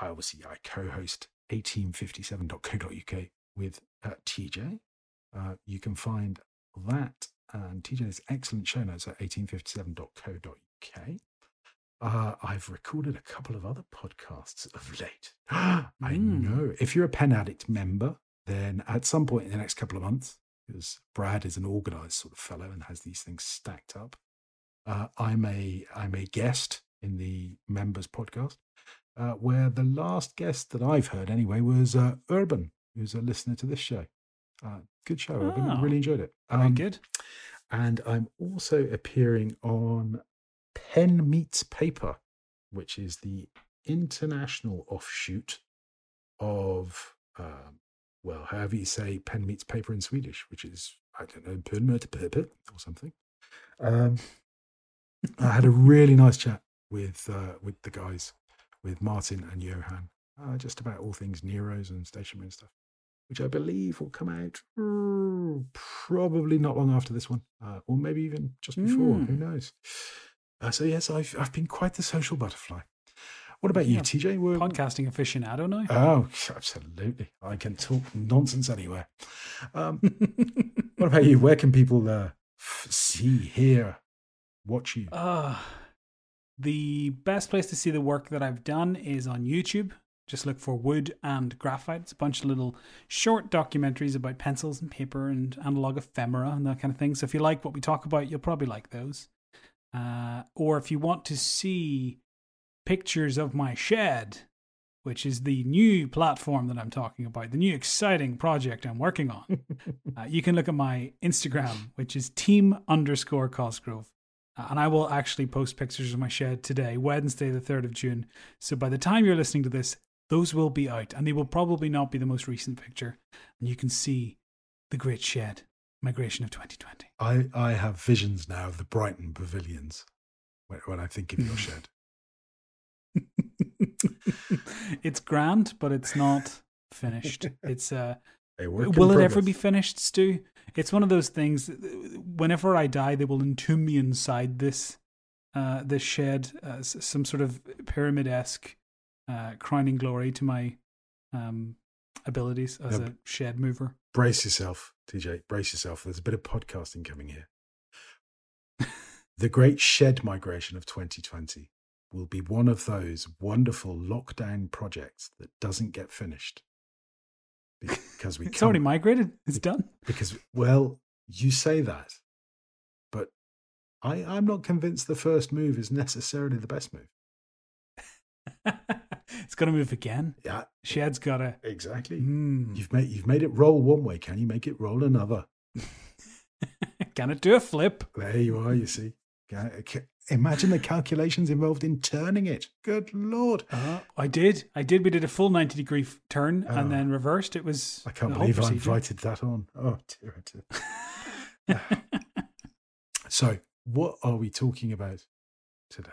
I obviously I co-host 1857.co.uk with uh, TJ. Uh, you can find that and TJ's excellent show notes at 1857.co.uk. Uh, I've recorded a couple of other podcasts of late. I Mm. know. If you're a Pen Addict member, then at some point in the next couple of months, because Brad is an organized sort of fellow and has these things stacked up, uh, I'm a I'm a guest in the members podcast, uh, where the last guest that I've heard anyway was uh, Urban, who's a listener to this show. Uh, good show, Urban. I Oh, really enjoyed it. Um, good. and I'm also appearing on Pen Meets Paper, which is the international offshoot of, um, well, however you say pen meets paper in Swedish, which is, I don't know, pen möter paper or something. Um, I had a really nice chat with uh, with the guys, with Martin and Johan, uh, just about all things Neros and stationery and stuff, which I believe will come out mm, probably not long after this one, uh, or maybe even just before. Who Mm. knows? Uh, so yes, I've I've been quite the social butterfly. What about you, Yeah, TJ? Were- Podcasting aficionado now. Oh, absolutely. I can talk nonsense anywhere. Um, what about you? Where can people uh, see, hear, watch you? Uh, the best place to see the work that I've done is on YouTube. Just look for Wood and Graphite. It's a bunch of little short documentaries about pencils and paper and analog ephemera and that kind of thing. So if you like what we talk about, you'll probably like those. Uh, or if you want to see pictures of my shed, which is the new platform that I'm talking about, the new exciting project I'm working on, uh, you can look at my Instagram, which is team underscore Cosgrove. Uh, and I will actually post pictures of my shed today, Wednesday, the 3rd of June. So by the time you're listening to this, those will be out, and they will probably not be the most recent picture. And you can see the great shed migration of 2020. I, I have visions now of the Brighton pavilions when, when I think of your shed. it's grand, but it's not finished. It's uh, A will it ever be finished, Stu? It's one of those things. Whenever I die, they will entomb me inside this uh, this shed, uh, some sort of pyramid esque uh, crowning glory to my um, abilities as Yeah, a shed mover. Brace yourself, TJ. Brace yourself. There's a bit of podcasting coming here. the great shed migration of 2020 will be one of those wonderful lockdown projects that doesn't get finished because we It's already migrated. It's done. because well you say that but I, i'm not convinced the first move is necessarily the best move it's gonna move again. yeah Shed's gotta. exactly Mm. you've made you've made it roll one way can you make it roll another Can it do a flip? there you are you see imagine the calculations involved in turning it good lord Uh, I did. I did. We did a full 90 degree turn Oh. and then reversed. It was. i can't believe i invited that on oh dear, oh dear. so what are we talking about today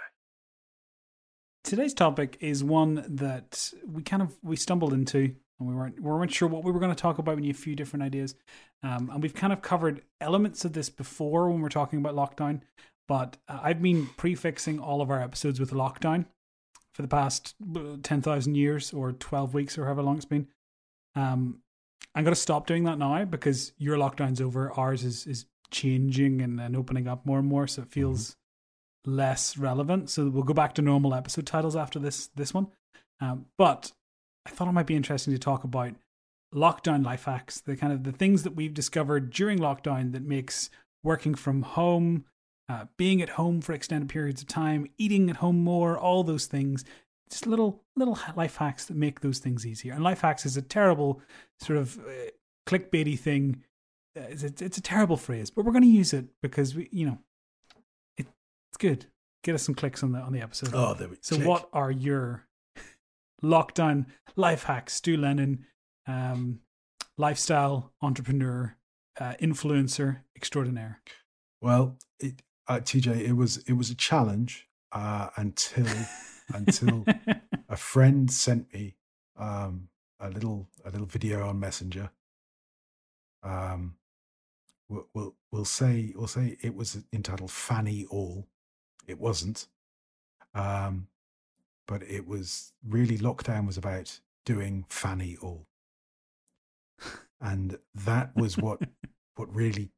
Today's topic is one that we kind of we stumbled into and we weren't we weren't sure what we were going to talk about. We had a few different ideas, um, and we've kind of covered elements of this before when we're talking about lockdown. But uh, I've been prefixing all of our episodes with lockdown for the past uh, ten thousand years or twelve weeks or however long it's been. Um, I'm going to stop doing that now because your lockdown's over. Ours is is changing and, and opening up more and more, so it feels less relevant. So we'll go back to normal episode titles after this this one. Um, but I thought it might be interesting to talk about lockdown life hacks, the kind of the things that we've discovered during lockdown that makes working from home, uh, being at home for extended periods of time, eating at home more, all those things. Just little little life hacks that make those things easier. And life hacks is a terrible sort of uh, clickbaity thing. Uh, It's, it's, it's a terrible phrase, but we're going to use it because we, you know, it, it's good. Get us some clicks on the on the episode. oh there we So, click. what are your lockdown life hacks, Stu Lennon, um, lifestyle entrepreneur, uh, influencer extraordinaire? Well, it, uh, TJ, it was it was a challenge uh, until until a friend sent me um, a little a little video on Messenger. Um, we'll, we'll we'll say we'll say it was entitled "Fanny All." It wasn't, um, but it was really lockdown was about doing Fanny All, and that was what what really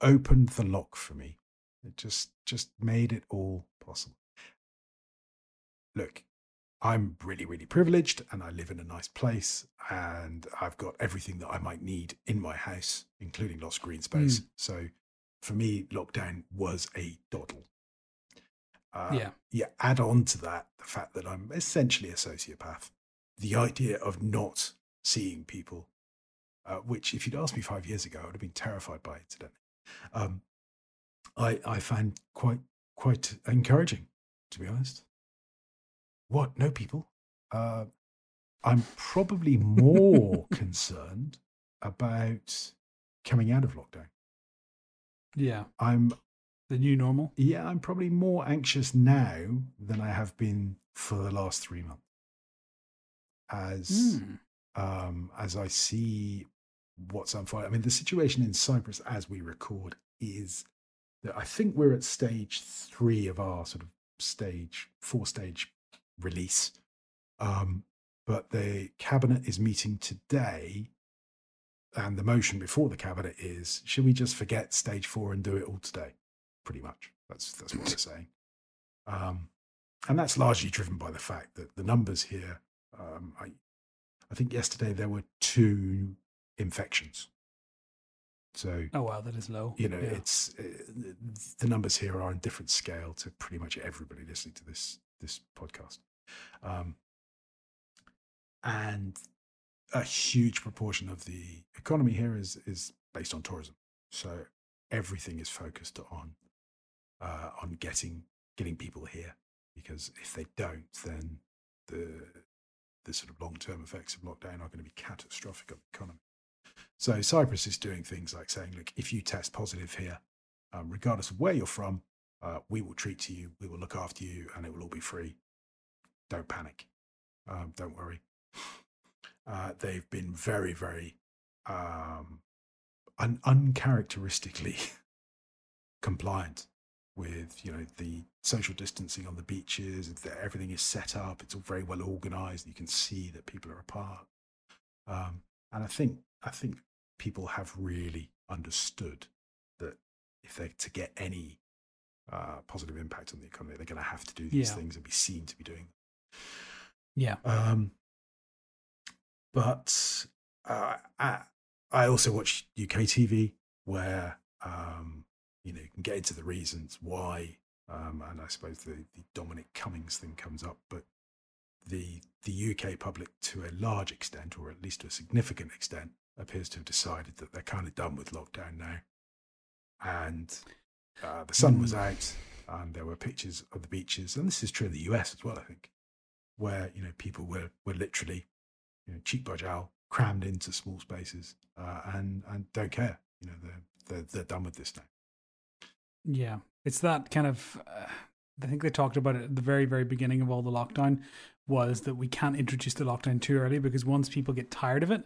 opened the lock for me. It just just made it all possible. Look, I'm really really privileged and I live in a nice place and I've got everything that I might need in my house, including lots of green space. So for me, lockdown was a doddle. Uh, Yeah. Yeah. Add on to that the fact that I'm essentially a sociopath. The idea of not seeing people, uh, which if you'd asked me five years ago, I would have been terrified by incidentally. Um, I I found quite quite encouraging, to be honest. What? No people? Uh, I'm probably more concerned about coming out of lockdown. Yeah, I'm the new normal. yeah, I'm probably more anxious now than I have been for the last three months. As Hmm. um, as I see what's unfolding. I mean, the situation in Cyprus as we record is I think we're at stage three of our sort of stage four stage release. Um, but the cabinet is meeting today, and the motion before the cabinet is: should we just forget stage four and do it all today? Pretty much. That's that's what they're saying. Um, and that's largely driven by the fact that the numbers here. Um, I, I think yesterday there were two infections. So, oh wow, that is low. You know, Yeah. it's uh, the numbers here are on different scale to pretty much everybody listening to this this podcast, um, and a huge proportion of the economy here is is based on tourism. So everything is focused on uh, on getting getting people here because if they don't, then the the sort of long term effects of lockdown are going to be catastrophic on the economy. So Cyprus is doing things like saying, look, if you test positive here, um, regardless of where you're from, uh, we will treat you, we will look after you, and it will all be free. Don't panic. Um, don't worry. Uh, they've been very, very um, un- uncharacteristically compliant with you know the social distancing on the beaches everything is set up it's all very well organized you can see that people are apart um, and i think i think people have really understood that if they're to get any uh, positive impact on the economy they're going to have to do these Yeah. things and be seen to be doing Yeah. um, but uh, I, I also watch UK TV where um, you know you can get into the reasons why, um, and I suppose the, the Dominic Cummings thing comes up, but the the UK public, to a large extent, or at least to a significant extent, appears to have decided that they're kind of done with lockdown now, and uh, the sun was out, and there were pictures of the beaches, and this is true in the US as well, I think, where you know people were were literally you know, cheek by jowl, crammed into small spaces, uh, and and don't care. You know, they're they're they're done with this now. Yeah, it's that kind of. Uh, I think they talked about it at the very, very beginning of all the lockdown. Was that we can't introduce the lockdown too early because once people get tired of it,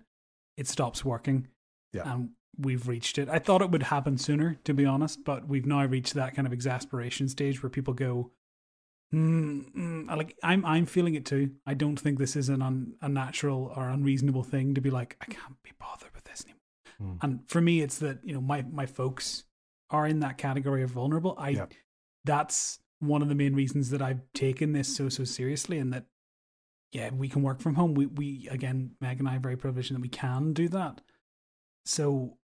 it stops working. Yeah. And we've reached it. I thought it would happen sooner, to be honest, but we've now reached that kind of exasperation stage where people go, mm, mm, like I'm I'm feeling it too. I don't think this is an un, unnatural or unreasonable thing to be like I can't be bothered with this anymore. Mm. And for me, it's that you know my my folks are in that category of vulnerable. I Yeah. that's one of the main reasons that I've taken this so so seriously, and that yeah, we can work from home. We we again, Meg and I are very privileged that we can do that. So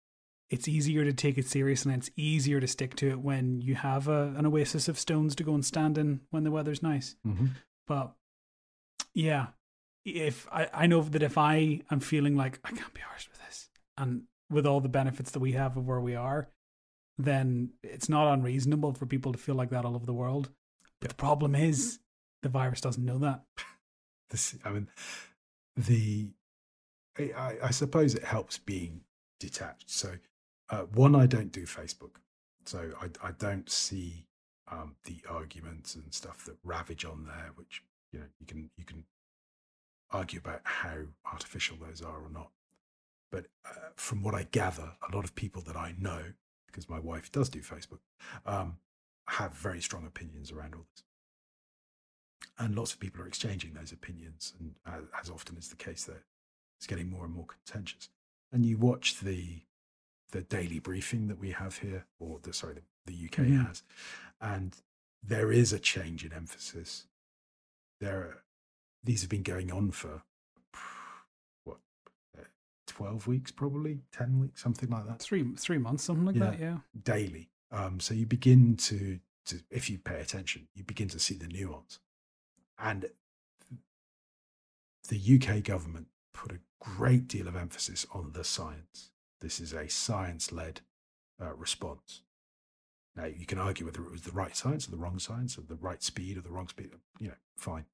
it's easier to take it serious, and it's easier to stick to it when you have a, an oasis of stones to go and stand in when the weather's nice. Mm-hmm. But yeah, if I, I know that if I am feeling like I can't be arsed with this, and with all the benefits that we have of where we are, then it's not unreasonable for people to feel like that all over the world. But the problem is the virus doesn't know that. This, I mean, the I, I- suppose it helps being detached. So, uh, one, I don't do Facebook, so I I don't see um, the arguments and stuff that ravage on there, which you know you can you can argue about how artificial those are or not. But uh, from what I gather, a lot of people that I know, because my wife does do Facebook, um, have very strong opinions around all this and lots of people are exchanging those opinions and as, as often is the case that it's getting more and more contentious and you watch the the daily briefing that we have here or the sorry the, the uk Mhm. has and there is a change in emphasis there are, these have been going on for what uh, 12 weeks probably 10 weeks something like that Three three months, something like Yeah. that. Yeah. daily. Um, so you begin to, to, if you pay attention, you begin to see the nuance. And the UK government put a great deal of emphasis on the science. This is a science led uh, response. Now, you can argue whether it was the right science or the wrong science, or the right speed or the wrong speed, you know, fine.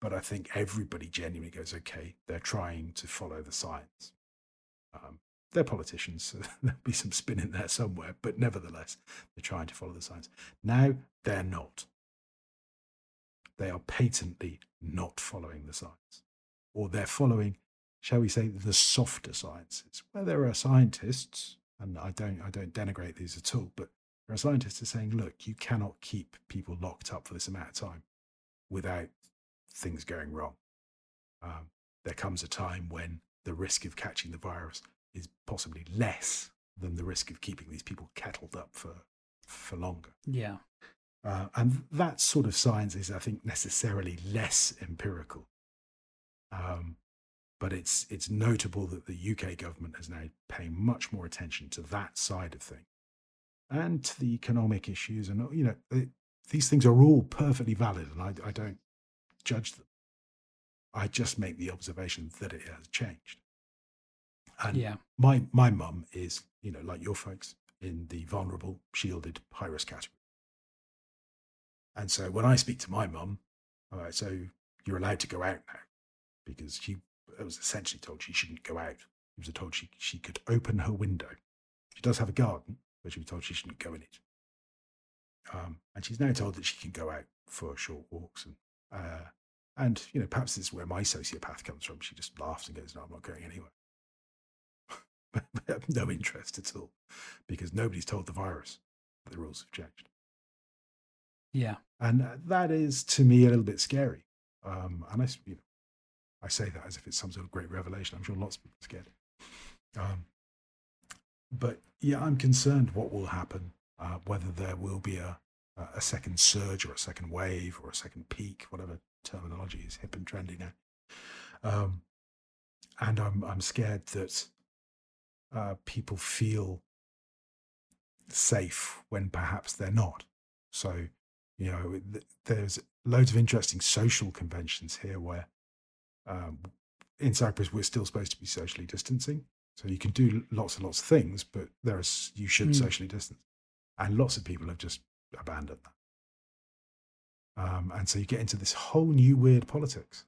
But I think everybody genuinely goes, okay, they're trying to follow the science. Um, they're politicians, so there'll be some spin in there somewhere, but nevertheless, they're trying to follow the science. Now they're not. They are patently not following the science, or they're following, shall we say, the softer sciences, where there are scientists, and I don't, I don't denigrate these at all, but there are scientists who are saying, look, you cannot keep people locked up for this amount of time without things going wrong. Um, there comes a time when the risk of catching the virus is possibly less than the risk of keeping these people kettled up for for longer. Yeah. Uh, and that sort of science is, I think, necessarily less empirical. Um, but it's it's notable that the UK government is now paying much more attention to that side of things and to the economic issues. And you know, it, these things are all perfectly valid, and I, I don't judge them. I just make the observation that it has changed. And Yeah. my my mum is, you know, like your folks, in the vulnerable, shielded, high risk category. And so when I speak to my mum, all right, so you're allowed to go out now because she was essentially told she shouldn't go out. She was told she, she could open her window. She does have a garden, but she was told she shouldn't go in it. Um, and she's now told that she can go out for short walks and uh, and you know perhaps this is where my sociopath comes from. She just laughs and goes, "No, I'm not going anywhere." No interest at all because nobody's told the virus the rules have changed. Yeah. And uh, that is to me a little bit scary. Um, and I, you know, I say that as if it's some sort of great revelation. I'm sure lots of people are scared. Um, but yeah, I'm concerned what will happen, uh, whether there will be a, a second surge or a second wave or a second peak, whatever terminology is hip and trendy now. Um, and I'm, I'm scared that uh, people feel safe when perhaps they're not. So, you know, th- there's loads of interesting social conventions here where um, in Cyprus we're still supposed to be socially distancing. So you can do lots and lots of things, but there's you should Mm. socially distance, and lots of people have just abandoned that. Um, and so you get into this whole new weird politics.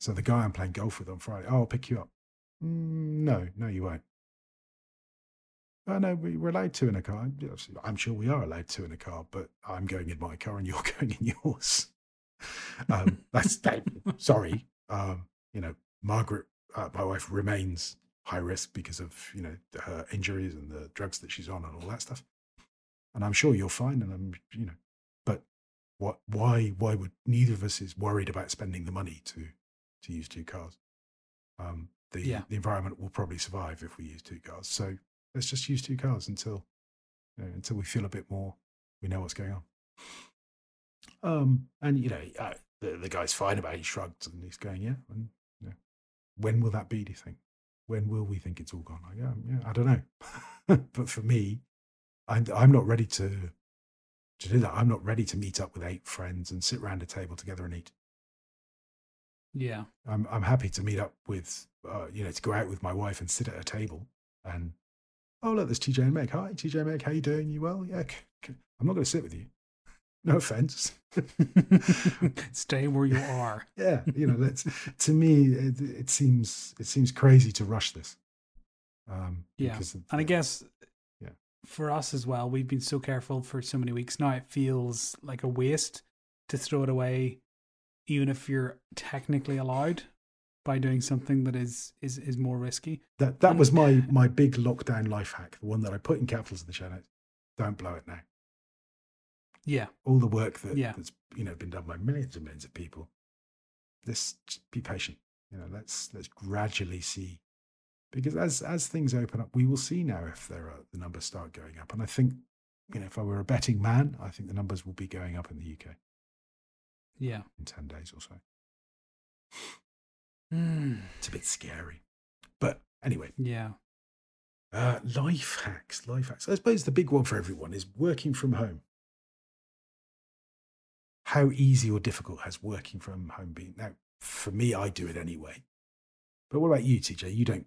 So the guy I'm playing golf with on Friday, oh, I'll pick you up. Mm, no, no, you won't. Oh, no, we- we're allowed two in a car. I'm sure we are allowed two in a car, but I'm going in my car and you're going in yours. Um, that's that, sorry. Um, you know, Margaret, uh, my wife, remains high risk because of you know her injuries and the drugs that she's on and all that stuff. And I'm sure you're fine. And I'm, you know, but what? Why? Why would neither of us is worried about spending the money to to use two cars? Um, the Yeah. the environment will probably survive if we use two cars. So let's just use two cars until you know, until we feel a bit more we know what's going on. Um, and you know, uh, the the guy's fine about it. He shrugged and he's going, yeah. And you know, when will that be? Do you think? When will we think it's all gone? I go, yeah, I don't know. but for me, I'm I'm not ready to to do that. I'm not ready to meet up with eight friends and sit around a table together and eat. Yeah. I'm I'm happy to meet up with uh, you know to go out with my wife and sit at a table and oh look there's TJ and Meg hi TJ and Meg how you doing you well yeah I'm not going to sit with you no offense Stay where you are. yeah you know that's to me it, it seems it seems crazy to rush this um Yeah. of And I guess Yeah. for us as well, we've been so careful for so many weeks now. It feels like a waste to throw it away, even if you're technically allowed by doing something that is is is more risky. that that and- was my my big lockdown life hack the one that I put in capitals in the show notes don't blow it now Yeah. all the work that, Yeah. that's you know been done by millions and millions of people. Let's just be patient. You know, let's let's gradually see, because as as things open up, we will see now if there are the numbers start going up. And I think, you know, if I were a betting man, I think the numbers will be going up in the UK Yeah. in ten days or so. Mm, It's a bit scary, but anyway, yeah. uh, life hacks, life hacks. I suppose the big one for everyone is working from home. How easy or difficult has working from home been? Now, for me, I do it anyway. But what about you, TJ? You don't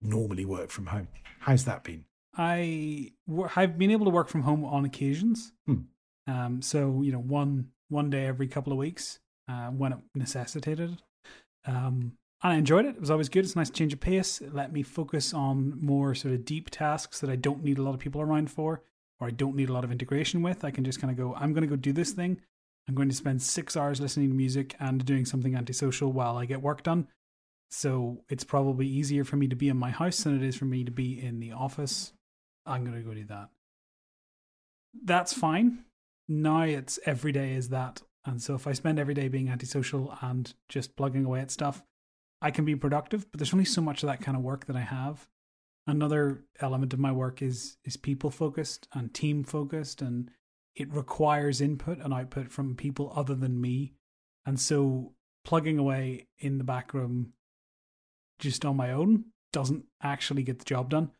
normally work from home. How's that been? I I've been able to work from home on occasions. Hmm. Um, so you know, one one day every couple of weeks uh, when it necessitated. Um, and I enjoyed it. It was always good. It's a nice change of pace. It let me focus on more sort of deep tasks that I don't need a lot of people around for, or I don't need a lot of integration with. I can just kind of go. I'm going to go do this thing. I'm going to spend six hours listening to music and doing something antisocial while I get work done. So it's probably easier for me to be in my house than it is for me to be in the office. I'm going to go do that. That's fine. Now it's every day is that And so if I spend every day being antisocial and just plugging away at stuff, I can be productive, but there's only so much of that kind of work that I have. Another element of my work is is people focused and team focused and it requires input and output from people other than me. And so plugging away in the back room just on my own doesn't actually get the job done.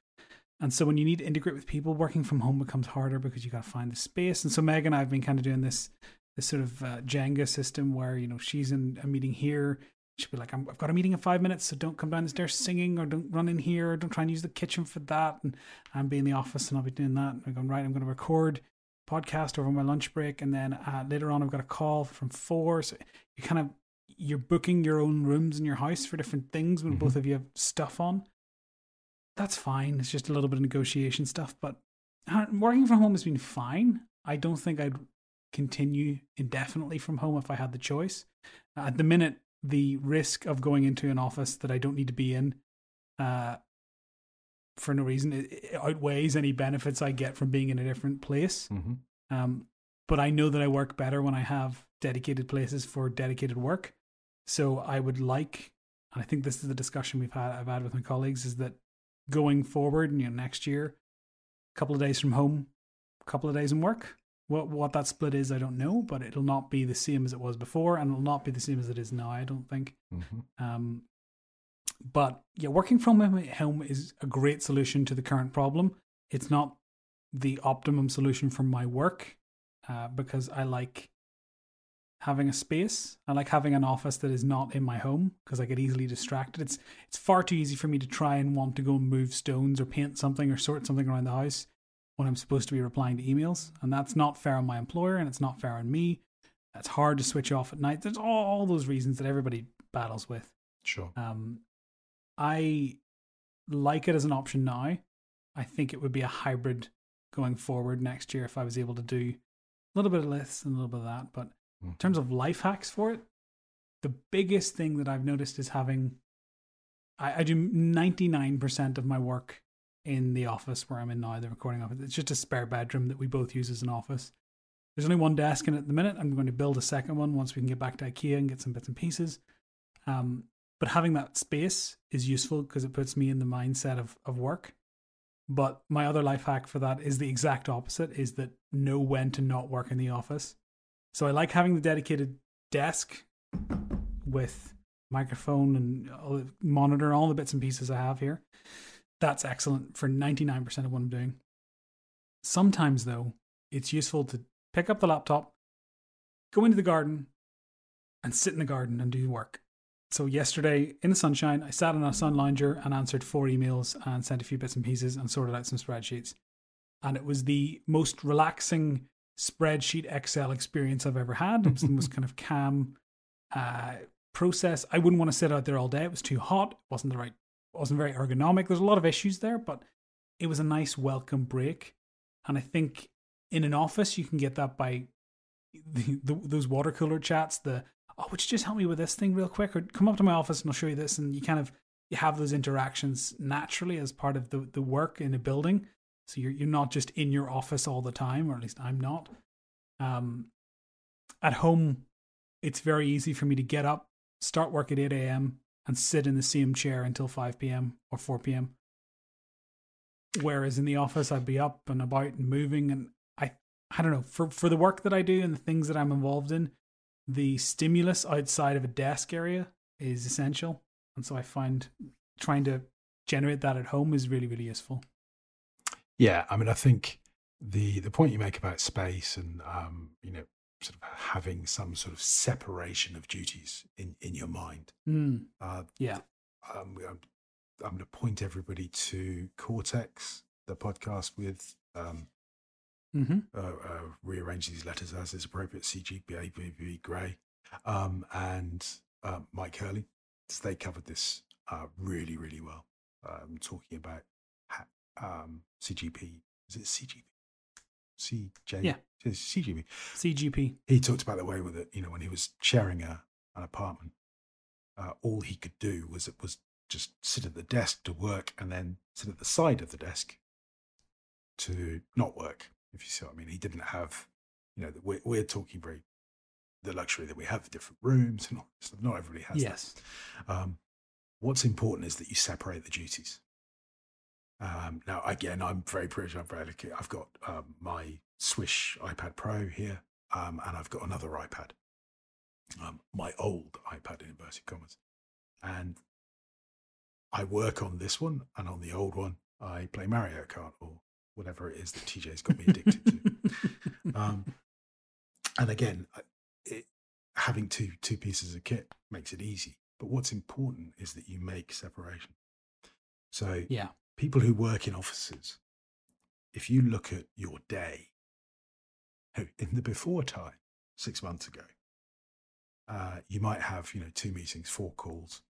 And so when you need to integrate with people, working from home becomes harder because you got to find the space. And so Meg and I have been kind of doing this this sort of uh, Jenga system where you know she's in a meeting here. She'll be like, i have got a meeting in five minutes, so don't come down the stairs singing, or don't run in here, or don't try and use the kitchen for that. And I'm be in the office and I'll be doing that. And I'm going right. I'm going to record podcast over my lunch break, and then uh, later on I've got a call from four. So you kind of you're booking your own rooms in your house for different things when mm-hmm. both of you have stuff on. That's fine. It's just a little bit of negotiation stuff, but uh, working from home has been fine. I don't think I'd continue indefinitely from home if I had the choice. At the minute, the risk of going into an office that I don't need to be in uh, for no reason it, outweighs any benefits I get from being in a different place. Mm-hmm. Um, but I know that I work better when I have dedicated places for dedicated work. So I would like, and I think this is the discussion we've had I've had with my colleagues, is that going forward, you know, next year, a couple of days from home, a couple of days in work, what what that split is, I don't know, but it'll not be the same as it was before, and it'll not be the same as it is now. I don't think. Mm-hmm. Um, but yeah, working from home is a great solution to the current problem. It's not the optimum solution for my work uh, because I like having a space. I like having an office that is not in my home because I get easily distracted. It's it's far too easy for me to try and want to go and move stones or paint something or sort something around the house when I'm supposed to be replying to emails. And that's not fair on my employer and it's not fair on me. It's hard to switch off at night. There's all, all those reasons that everybody battles with. Sure. Um, I like it as an option now. I think it would be a hybrid going forward next year if I was able to do a little bit of this and a little bit of that. But mm-hmm. in terms of life hacks for it, the biggest thing that I've noticed is having I, I do 99% of my work in the office where I'm in now, the recording office. It's just a spare bedroom that we both use as an office. There's only one desk in it at the minute. I'm going to build a second one once we can get back to IKEA and get some bits and pieces. Um, but having that space is useful because it puts me in the mindset of, of work. But my other life hack for that is the exact opposite is that know when to not work in the office. So I like having the dedicated desk with microphone and monitor, all the bits and pieces I have here. That's excellent for 99% of what I'm doing. Sometimes, though, it's useful to pick up the laptop, go into the garden, and sit in the garden and do work. So, yesterday in the sunshine, I sat on a sun lounger and answered four emails and sent a few bits and pieces and sorted out some spreadsheets. And it was the most relaxing spreadsheet Excel experience I've ever had. It was the most kind of calm uh, process. I wouldn't want to sit out there all day. It was too hot. It wasn't the right wasn't very ergonomic. There's a lot of issues there, but it was a nice welcome break. And I think in an office you can get that by the, the, those water cooler chats. The oh, would you just help me with this thing real quick, or come up to my office and I'll show you this. And you kind of you have those interactions naturally as part of the the work in a building. So you're you're not just in your office all the time, or at least I'm not. Um, at home, it's very easy for me to get up, start work at 8 a.m., and sit in the same chair until 5 p.m. or 4 p.m. Whereas in the office, I'd be up and about and moving, and I, I don't know, for for the work that I do and the things that I'm involved in, the stimulus outside of a desk area is essential, and so I find trying to generate that at home is really really useful. Yeah, I mean, I think the the point you make about space and um, you know sort of having some sort of separation of duties in, in your mind. Mm. Uh, yeah. Um, I'm, I'm going to point everybody to Cortex, the podcast with um, mm-hmm. uh, uh, rearrange these letters as is appropriate. CGP, Grey, um, and uh, Mike Hurley. They covered this uh, really, really well. Um, talking about um, CGP. Is it CGP? CJ. Yeah. CGP. CGP. He talked about the way with it, you know, when he was sharing a, an apartment, uh, all he could do was it was just sit at the desk to work and then sit at the side of the desk to not work, if you see what I mean. He didn't have, you know, we're, we're talking very the luxury that we have different rooms and all this stuff. Not everybody has yes. that. Um, what's important is that you separate the duties. Um, now, again, I'm very privileged. I'm very lucky. I've got um, my Swish iPad Pro here, um, and I've got another iPad, um, my old iPad in inverted commas, and I work on this one, and on the old one, I play Mario Kart or whatever it is that TJ's got me addicted to. Um, and again, it, having two two pieces of kit makes it easy. But what's important is that you make separation. So Yeah. People who work in offices, if you look at your day in the before time, six months ago, uh, you might have, you know, two meetings, four calls,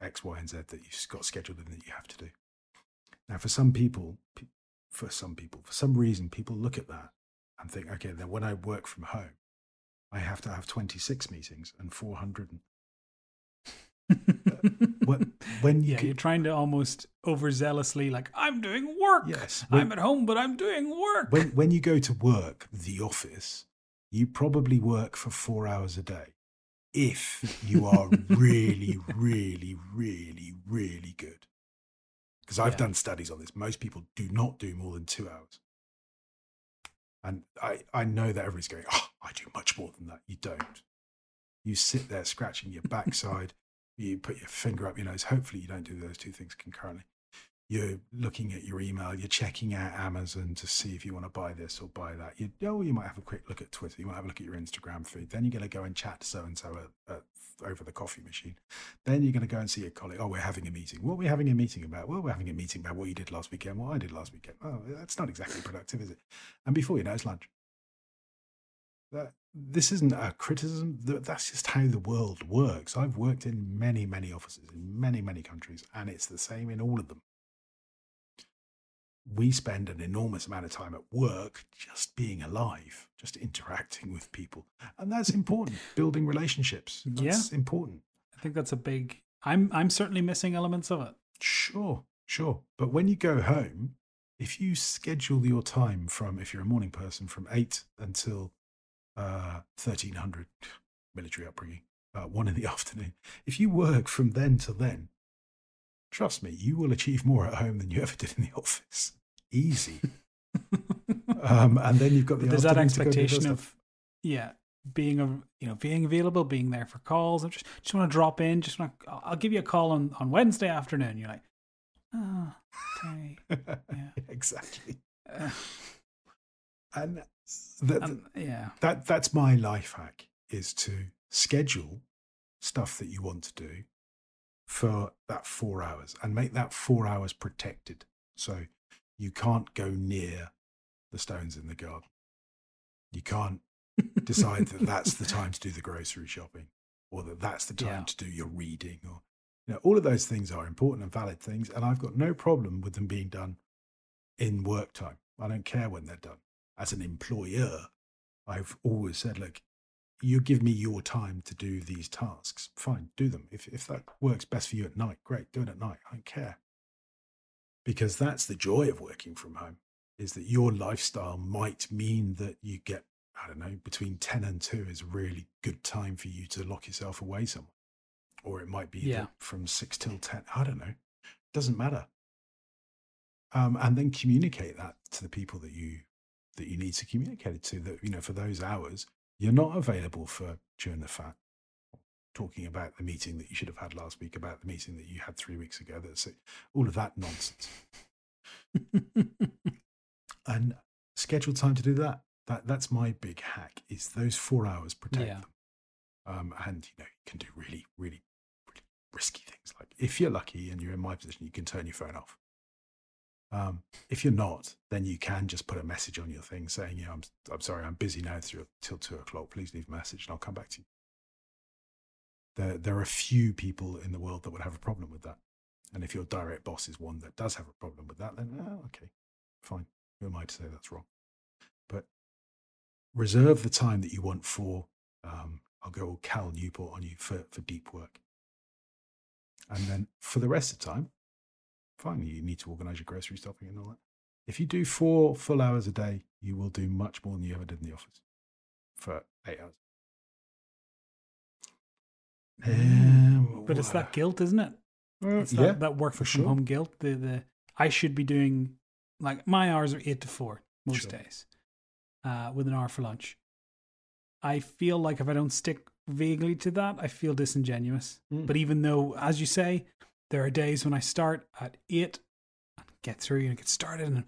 X, Y, and Z that you've got scheduled and that you have to do. Now, for some people, for some people, for some reason, people look at that and think, okay, then when I work from home, I have to have 26 meetings and 400. When, when you yeah, can- you're trying to almost overzealously like I'm doing work. yes, I'm at home, but I'm doing work. when when you go to work, the office, you probably work for four hours a day. If you are really, really, really, really good. Because I've Yeah. done studies on this. Most people do not do more than two hours. And I, I know that everybody's going, oh, I do much more than that. You don't. You sit there scratching your backside. You put your finger up your nose. Hopefully, you don't do those two things concurrently you're looking at your email, you're checking out Amazon to see if you want to buy this or buy that. You oh, you might have a quick look at Twitter, you might have a look at your Instagram feed. Then you're going to go and chat to so and so over the coffee machine. Then you're going to go and see a colleague. Oh, we're having a meeting. What are we having a meeting about? Well, we're having a meeting about what you did last weekend, what I did last weekend. Oh, that's not exactly productive, is it? And before you know, it's lunch. That, this isn't a criticism. That's just how the world works. I've worked in many, many offices in many, many countries, and it's the same in all of them we spend an enormous amount of time at work just being alive, just interacting with people. And that's important. Building relationships. That's important. I think that's a big. I'm I'm certainly missing elements of it. Sure, sure. But when you go home, if you schedule your time from, if you're a morning person, from 8 until uh, 1300, military upbringing, uh, 1 in the afternoon, if you work from then to then, trust me, you will achieve more at home than you ever did in the office. Easy. um, and then you've got the there's that afternoon to go do other expectation of yeah being a you know being available being there for calls I just just want to drop in just want to i'll give you a call on on wednesday afternoon you're like oh okay yeah. exactly. Uh, And that, um, yeah that that's my life hack is to schedule stuff that you want to do for that four hours and make that four hours protected. So you can't go near the stones in the garden. You can't decide that that's the time to do the grocery shopping or that that's the time Yeah. to do your reading or you know all of those things are important and valid things and I've got no problem with them being done in work time. I don't care when they're done. As an employer, I've always said, look, you give me your time to do these tasks. Fine, do them. If if that works best for you at night, great, do it at night. I don't care. Because that's the joy of working from home, is that your lifestyle might mean that you get, I don't know, between 10 and 2 is a really good time for you to lock yourself away somewhere. Or it might be Yeah. from 6 till 10. I don't know. Doesn't matter. Um, and then communicate that to the people that you that you need to communicate it to that you know for those hours you're not available for during the fat talking about the meeting that you should have had last week about the meeting that you had three weeks ago that's it all of that nonsense. And schedule time to do that that that's my big hack is those four hours protect Yeah. them. Um, and you know you can do really really really risky things like if you're lucky and you're in my position you can turn your phone off um, if you're not, then you can just put a message on your thing saying, "Yeah, I'm I'm sorry, I'm busy now through till two o'clock. Please leave a message, and I'll come back to you." There there are few people in the world that would have a problem with that, and if your direct boss is one that does have a problem with that, then oh, okay, fine. Who am I to say that's wrong? But reserve the time that you want for. Um, I'll go Cal Newport on you for for deep work, and then for the rest of the time, fine, you need to organize your grocery shopping and all that. If you do four full hours a day, you will do much more than you ever did in the office for eight hours. Um, But it's that guilt, isn't it? It's that, yeah, that work for from sure. home guilt. The the I should be doing like my hours are eight to four most Sure. days, uh, with an hour for lunch. I feel like if I don't stick vaguely to that, I feel disingenuous. Mm. But even though, as you say, there are days when I start at eight, and get through and get started, and I'm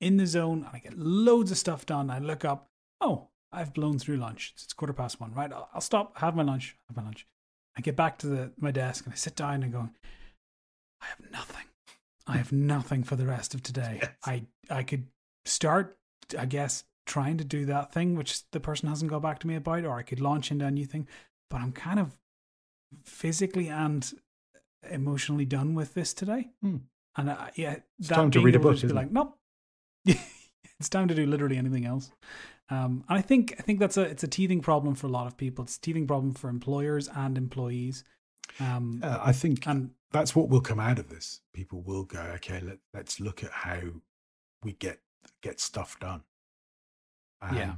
in the zone, and I get loads of stuff done. I look up, oh, I've blown through lunch. It's quarter past one, right? I'll, I'll stop, have my lunch, have my lunch. I get back to the my desk and I sit down and go, I have nothing. I have nothing for the rest of today. Yes. I I could start, I guess, trying to do that thing which the person hasn't got back to me about, or I could launch into a new thing. But I'm kind of physically and emotionally done with this today. Hmm. And uh, yeah, It's time to read a book, just be like, it? nope. it's time to do literally anything else. Um, and I think I think that's a it's a teething problem for a lot of people. It's a teething problem for employers and employees. Um, Uh, I think and that's what will come out of this. People will go, okay, let, let's look at how we get get stuff done. And Yeah.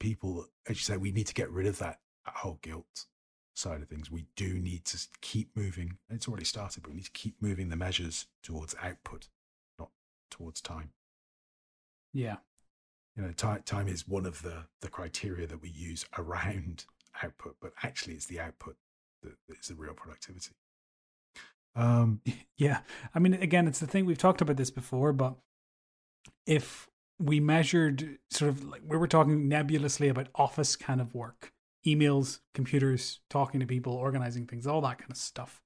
people, as you say, we need to get rid of that, that whole guilt side of things. We do need to keep moving. It's already started, but we need to keep moving the measures towards output, not towards time. yeah, You know, time time is one of the the criteria that we use around output, but actually, it's the output that that is the real productivity. Um, Yeah. I mean, again, it's the thing we've talked about this before, but if we measured sort of like we were talking nebulously about office kind of work, emails, computers, talking to people, organizing things, all that kind of stuff.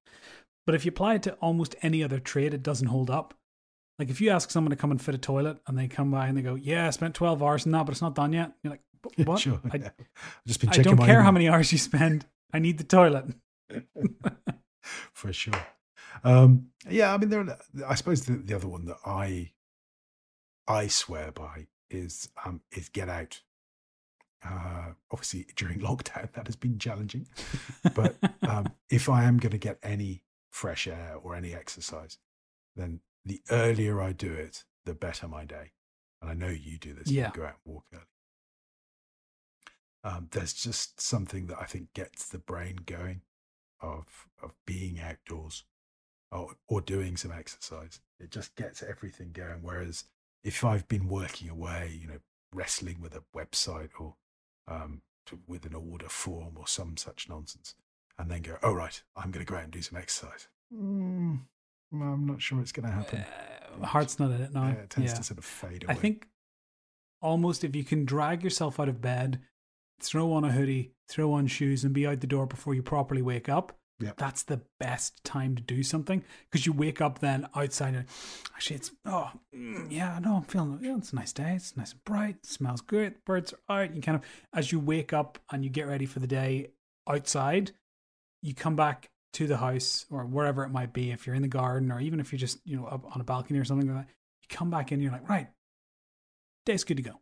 But if you apply it to almost any other trade, it doesn't hold up. Like if you ask someone to come and fit a toilet and they come by and they go, Yeah, I spent 12 hours in that, but it's not done yet. You're like, What? Sure. I, yeah. I've just been I don't care how many hours you spend. I need the toilet. for sure. Um, yeah, I mean, there. Are, I suppose the, the other one that I I swear by is um, is get out. Uh, obviously, during lockdown, that has been challenging. But um, if I am going to get any fresh air or any exercise, then the earlier I do it, the better my day. And I know you do this. Yeah. You go out and walk early. Um, there's just something that I think gets the brain going of of being outdoors or, or doing some exercise. It just gets everything going. Whereas if I've been working away, you know, wrestling with a website or um, to, with an order form or some such nonsense, and then go, oh, right, I'm going to go out and do some exercise. Mm, I'm not sure it's going to happen. Uh, heart's not in it now. Yeah, it tends Yeah. to sort of fade away. I think almost if you can drag yourself out of bed, throw on a hoodie, throw on shoes, and be out the door before you properly wake up, Yep. that's the best time to do something because you wake up then outside and actually it's oh mm, yeah no I'm feeling yeah, it's a nice day it's nice and bright smells good birds are out you kind of as you wake up and you get ready for the day outside you come back to the house or wherever it might be if you're in the garden or even if you're just you know up on a balcony or something like that you come back in you're like right day's good to go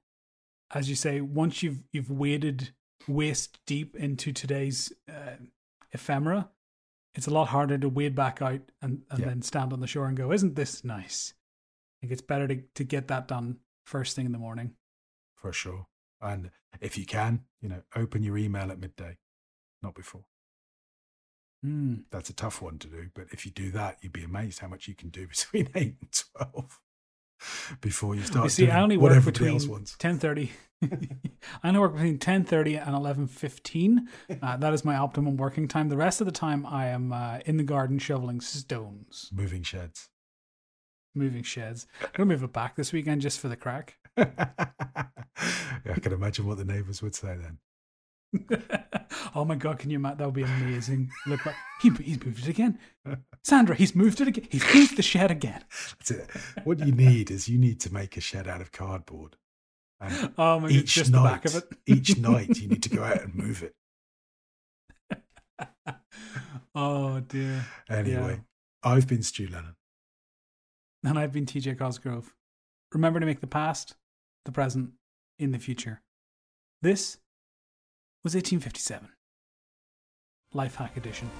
as you say once you've you've waded waist deep into today's uh, ephemera it's a lot harder to wade back out and, and Yeah. then stand on the shore and go isn't this nice I think it's better to, to get that done first thing in the morning for sure. And if you can, you know, open your email at midday, not before. Hmm. That's a tough one to do, but if you do that, you'd be amazed how much you can do between eight and twelve before you start You see, I only work between ten thirty. I only work between ten thirty and eleven fifteen. Uh, that is my optimum working time. The rest of the time, I am uh, in the garden shoveling stones, Moving sheds. moving sheds. I'm gonna move it back this weekend just for the crack. I can imagine what the neighbours would say then. oh my god, can you imagine? That would be amazing. Look, back. he, he's moved it again. Sandra, he's moved it again. He's moved the shed again. That's it. What you need is you need to make a shed out of cardboard. And Oh my god, each just night, the back of it. each night you need to go out and move it. oh dear. Anyway, I've been Stu Lennon. And I've been TJ Cosgrove. Remember to make the past, the present, in the future. This was 1857. Life Hack Edition.